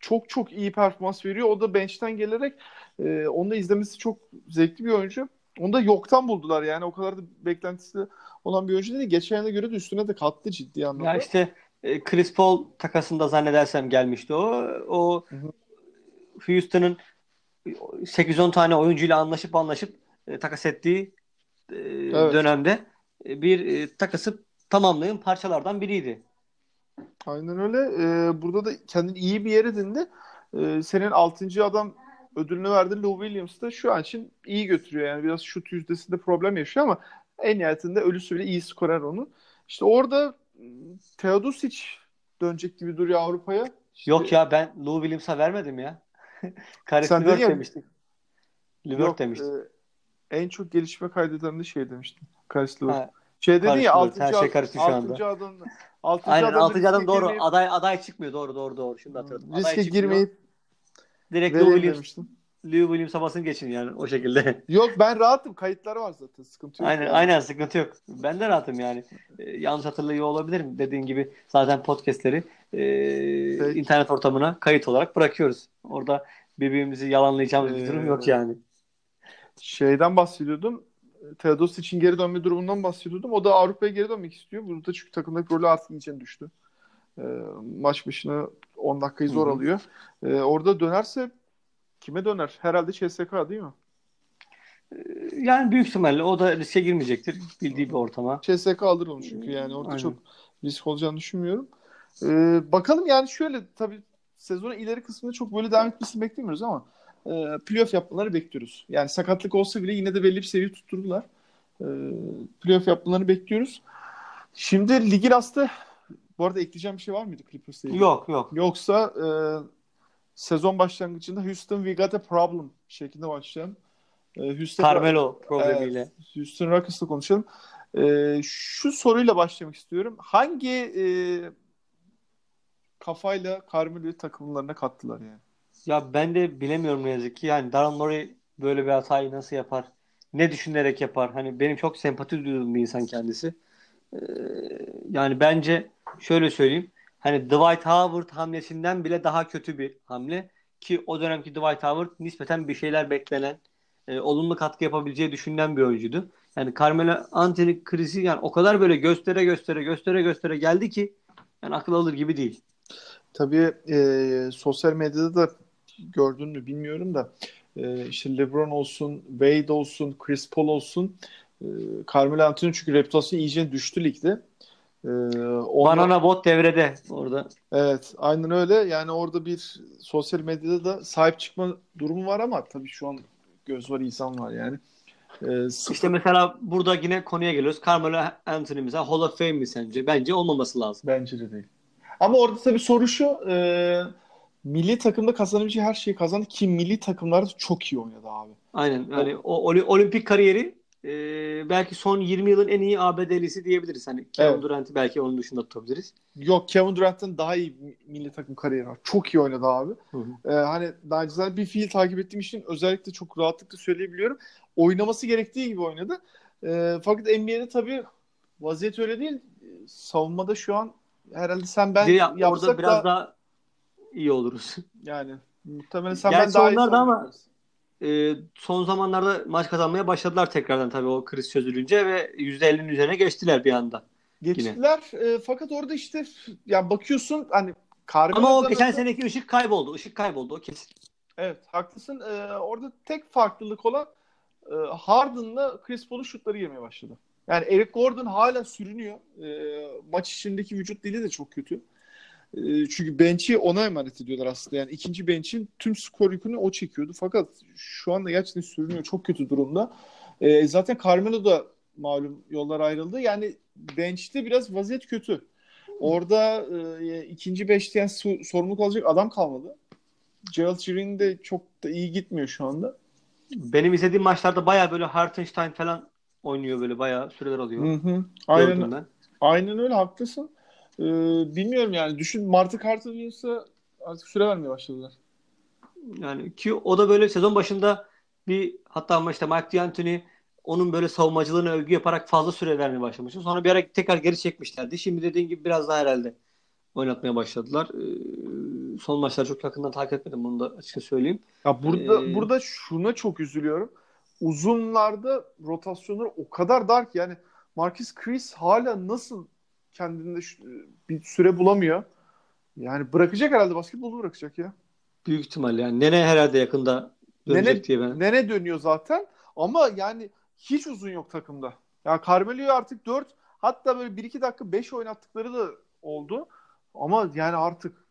çok çok iyi performans veriyor. O da bench'ten gelerek e, onu da izlemesi çok zevkli bir oyuncu. Onu da yoktan buldular yani. O kadar da beklentisi olan bir oyuncu değil. Geçen yıla göre de üstüne de kattı ciddi anlamda. Ya işte e, Chris Paul takasında zannedersem gelmişti o. O Houston'ın 8-10 tane oyuncuyla anlaşıp anlaşıp e, takas ettiği e, evet. dönemde e, bir e, takası tamamlayan parçalardan biriydi. Aynen öyle. Ee, burada da kendini iyi bir yer edindi. Ee, senin 6. adam ödülünü verdi Lou Williams da şu an için iyi götürüyor. Yani biraz şut yüzdesinde problem yaşıyor ama en nihayetinde ölüsü bile iyi skorer onu. İşte orada Teodosic dönecek gibi duruyor Avrupa'ya. İşte... Yok ya ben Lou Williams'a vermedim ya. (laughs) Karis Levert demiştim. Levert demiştim. E, en çok gelişme kaydeden de şey demiştim. Karis Levert. Şey dedi ya 6. Her şey karıştı şu anda. 6. adam 6. Aynen adam 6. adam doğru. Girmeyip, aday aday çıkmıyor. Doğru doğru doğru. Şimdi hatırladım. Riske girmeyip direkt Lou Williams Lou Williams'a basın geçin yani o şekilde. (laughs) Yok ben rahatım. Kayıtlar var zaten. Sıkıntı yok. Aynen, yani. aynen sıkıntı yok. Ben de rahatım yani. Ee, yanlış hatırlıyor olabilirim. Dediğin gibi zaten podcastleri e, internet ortamına kayıt olarak bırakıyoruz. Orada birbirimizi yalanlayacağımız ee, bir durum yok yani. Şeyden bahsediyordum. Teodos için geri dönme durumundan bahsediyordum. O da Avrupa'ya geri dönmek istiyor. Burada çünkü takımdaki rolü artık içine düştü. E, maç başına 10 dakikayı zor Hı-hı. alıyor. E, orada dönerse kime döner? Herhalde CSK değil mi? Ee, yani büyük ihtimalle o da riske girmeyecektir bildiği bir ortama. CSK alır onu çünkü yani orada Aynen. çok risk olacağını düşünmüyorum. Ee, bakalım yani şöyle tabii sezonun ileri kısmında çok böyle devam etmesini beklemiyoruz ama e, playoff yapmaları bekliyoruz. Yani sakatlık olsa bile yine de belli bir seviye tutturdular. E, playoff yapmalarını bekliyoruz. Şimdi ligin aslında bu arada ekleyeceğim bir şey var mıydı Clippers'la ilgili? Yok yok. Yoksa e, sezon başlangıcında Houston we got a problem şeklinde başlayalım. E, Houston, Carmelo problemiyle. Evet, Houston Rockets'la konuşalım. E, şu soruyla başlamak istiyorum. Hangi e, kafayla Carmelo'yu takımlarına kattılar yani? Ya ben de bilemiyorum ne yazık ki. Yani Daryl Morey böyle bir hatayı nasıl yapar? Ne düşünerek yapar? Hani benim çok sempati duyduğum bir insan kendisi. Ee, yani bence şöyle söyleyeyim. Hani Dwight Howard hamlesinden bile daha kötü bir hamle ki o dönemki Dwight Howard nispeten bir şeyler beklenen, e, olumlu katkı yapabileceği düşünülen bir oyuncuydu. Yani Carmelo Anthony krizi yani o kadar böyle göstere göstere göstere göstere geldi ki yani akıl alır gibi değil. Tabii e, sosyal medyada da gördün mü bilmiyorum da e, işte LeBron olsun, Wade olsun, Chris Paul olsun e, Carmelo Anthony çünkü reputasyonu iyice düştü ligde. E, ondan, Banana bot devrede orada. Evet aynen öyle. Yani orada bir sosyal medyada da sahip çıkma durumu var ama tabii şu an göz var insan var yani. E, İşte mesela burada yine konuya geliyoruz. Carmelo Anthony mesela Hall of Fame mi sence? Bence olmaması lazım. Bence de değil. Ama orada tabii soru şu e, milli takımda kazanabileceği her şeyi kazandı ki milli takımlarda çok iyi oynadı abi. Aynen. Yani o, o olimpik kariyeri e, belki son 20 yılın en iyi ABD'lisi diyebiliriz. Hani Kevin evet. Durant'ı belki onun dışında tutabiliriz. Yok Kevin Durant'ın daha iyi milli takım kariyeri var. Çok iyi oynadı abi. Hı hı. Ee, hani daha güzel bir fiil takip ettiğim için özellikle çok rahatlıkla söyleyebiliyorum. Oynaması gerektiği gibi oynadı. Ee, fakat NBA'de tabii vaziyet öyle değil. Savunmada şu an herhalde sen ben ya, yapsak orada biraz da, daha iyi oluruz. Yani muhtemelen sen Gerçi ben daha iyi da ama e, son zamanlarda maç kazanmaya başladılar tekrardan tabii o kriz çözülünce ve %50'nin üzerine geçtiler bir anda. Geçtiler e, fakat orada işte ya bakıyorsun hani Ama o geçen seneki ışık kayboldu. Işık kayboldu o kesin. Evet haklısın. Ee, orada tek farklılık olan e, Harden'la Chris Paul'un şutları girmeye başladı. Yani Eric Gordon hala sürünüyor. E, maç içindeki vücut dili de çok kötü. E, çünkü bench'i ona emanet ediyorlar aslında. Yani ikinci bench'in tüm skor yükünü o çekiyordu. Fakat şu anda gerçekten sürünüyor. Çok kötü durumda. E, zaten Carmelo da malum yollar ayrıldı. Yani bench'te biraz vaziyet kötü. Orada e, ikinci beşte yani sorumluluk alacak adam kalmadı. Gerald Green de çok da iyi gitmiyor şu anda. Benim izlediğim maçlarda baya böyle Hartenstein falan oynuyor böyle bayağı süreler alıyor. Hı hı. Aynen, aynen öyle haklısın. Ee, bilmiyorum yani düşün Martı Carter Williams'a artık süre vermeye başladılar. Yani ki o da böyle sezon başında bir hatta ama işte Mike D'Antoni onun böyle savunmacılığını övgü yaparak fazla süre vermeye başlamıştı. Sonra bir ara tekrar geri çekmişlerdi. Şimdi dediğin gibi biraz daha herhalde oynatmaya başladılar. Ee, son maçları çok yakından takip etmedim bunu da açıkça söyleyeyim. Ya burada ee, burada şuna çok üzülüyorum uzunlarda rotasyonları o kadar dar ki yani Marcus Chris hala nasıl kendinde bir süre bulamıyor. Yani bırakacak herhalde basketbolu bırakacak ya. Büyük ihtimal yani. Nene herhalde yakında dönecek Nene, diye ben. Nene dönüyor zaten ama yani hiç uzun yok takımda. Ya Carmelo'yu artık 4 hatta böyle 1-2 dakika 5 oynattıkları da oldu. Ama yani artık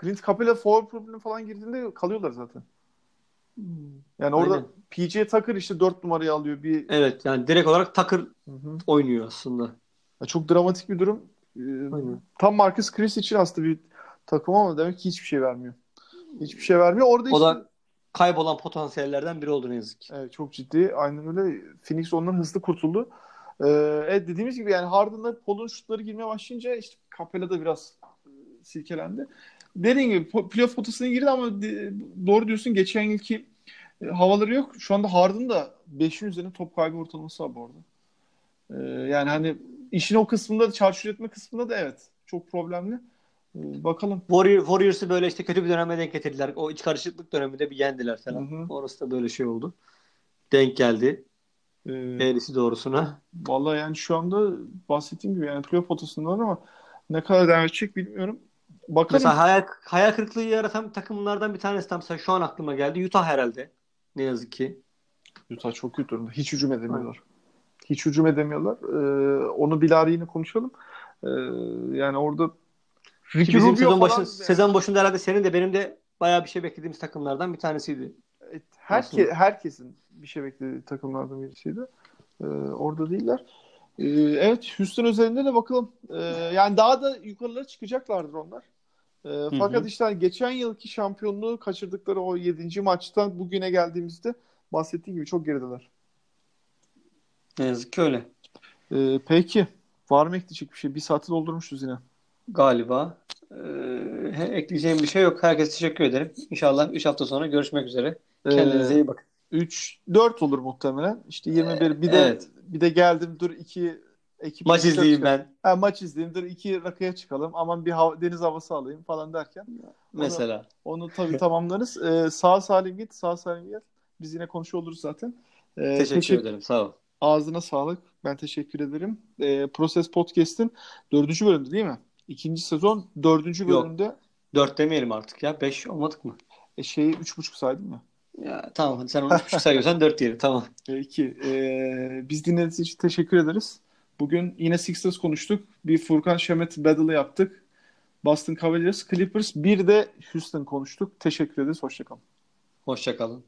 Clint Capela forward problemi falan girdiğinde kalıyorlar zaten. Hmm. Yani orada Aynen. PJ Tucker işte 4 numarayı alıyor. Bir Evet yani direkt olarak Tucker Hı-hı. oynuyor aslında. Çok dramatik bir durum. Ee, tam Marcus Chris için aslında bir takım ama demek ki hiçbir şey vermiyor. Hiçbir şey vermiyor. Orada o işte... da kaybolan potansiyellerden biri oldu ne yazık ki. Evet çok ciddi. Aynen öyle. Phoenix ondan hızlı kurtuldu. Ee, evet dediğimiz gibi yani Harden'da Paul'un şutları girmeye başlayınca işte Capela da biraz e, silkelendi. Dediğim gibi playoff potasına girdi ama doğru diyorsun geçen yılki e, havaları yok. Şu anda Harden da 5'in üzerinde top kaybı ortalaması var bu arada. E, yani hani işin o kısmında da çarşı üretme kısmında da evet çok problemli. E, bakalım. Warrior, Warriors'ı böyle işte kötü bir döneme denk getirdiler. O iç karışıklık döneminde bir yendiler falan. Hı hı. Orası da böyle şey oldu. Denk geldi. Ee, Eğrisi doğrusuna. Vallahi yani şu anda bahsettiğim gibi yani playoff potasındalar ama ne kadar devam edecek bilmiyorum. Bakalım. Mesela hayal, hayal kırıklığı yaratan takımlardan bir tanesi tam mesela şu an aklıma geldi. Utah herhalde. Ne yazık ki. Utah çok kötü durumda. Hiç hücum edemiyorlar. Hiç hücum edemiyorlar. Ee, onu Bilal yine konuşalım. Ee, yani orada Ricky bizim Rubio sezon, başı, sezon başında herhalde senin de benim de bayağı bir şey beklediğimiz takımlardan bir tanesiydi. Evet, herke, herkesin bir şey beklediği takımlardan birisiydi. Ee, orada değiller. Ee, evet Houston özelinde de bakalım. Ee, yani daha da yukarılara çıkacaklardır onlar. Ee, fakat hı. işte hani geçen yılki şampiyonluğu kaçırdıkları o 7. maçtan bugüne geldiğimizde bahsettiğim gibi çok gerideler. Ne yazık ki öyle. Ee, peki. Var mı ekleyecek bir şey? Bir saati doldurmuşuz yine. Galiba. Ee, ekleyeceğim bir şey yok. Herkese teşekkür ederim. İnşallah 3 hafta sonra görüşmek üzere. Kendinize iyi bakın. 3 4 olur muhtemelen. İşte 21 bir de Evet. bir de geldim dur iki ekip Maç izleyeyim ben Ha, maç izleyeyim dur iki rakıya çıkalım. Aman bir hava, deniz havası alayım falan derken mesela. onu tabii tamamlarız. Ee, sağ salim git, sağ salim gel. Biz yine konuşuyor oluruz zaten. Ee, Teşekkür ederim. Sağ ol. Ağzına sağlık. Ben teşekkür ederim. Ee, Proses Podcast'in dördüncü bölümü değil mi? İkinci sezon dördüncü Yok. bölümde 4 demeyelim artık ya. 5 olmadık mı? e, şeyi üç buçuk saydım mı? Ya tamam sen onu 3.5 sayıyorsan 4 diyelim. Tamam. Peki. Ee, biz dinlediğiniz için teşekkür ederiz. Bugün yine Sixers konuştuk. Bir Furkan Şemet Battle'ı yaptık. Boston Cavaliers, Clippers, bir de Houston konuştuk. Teşekkür ederiz. Hoşçakalın. Hoşça kalın.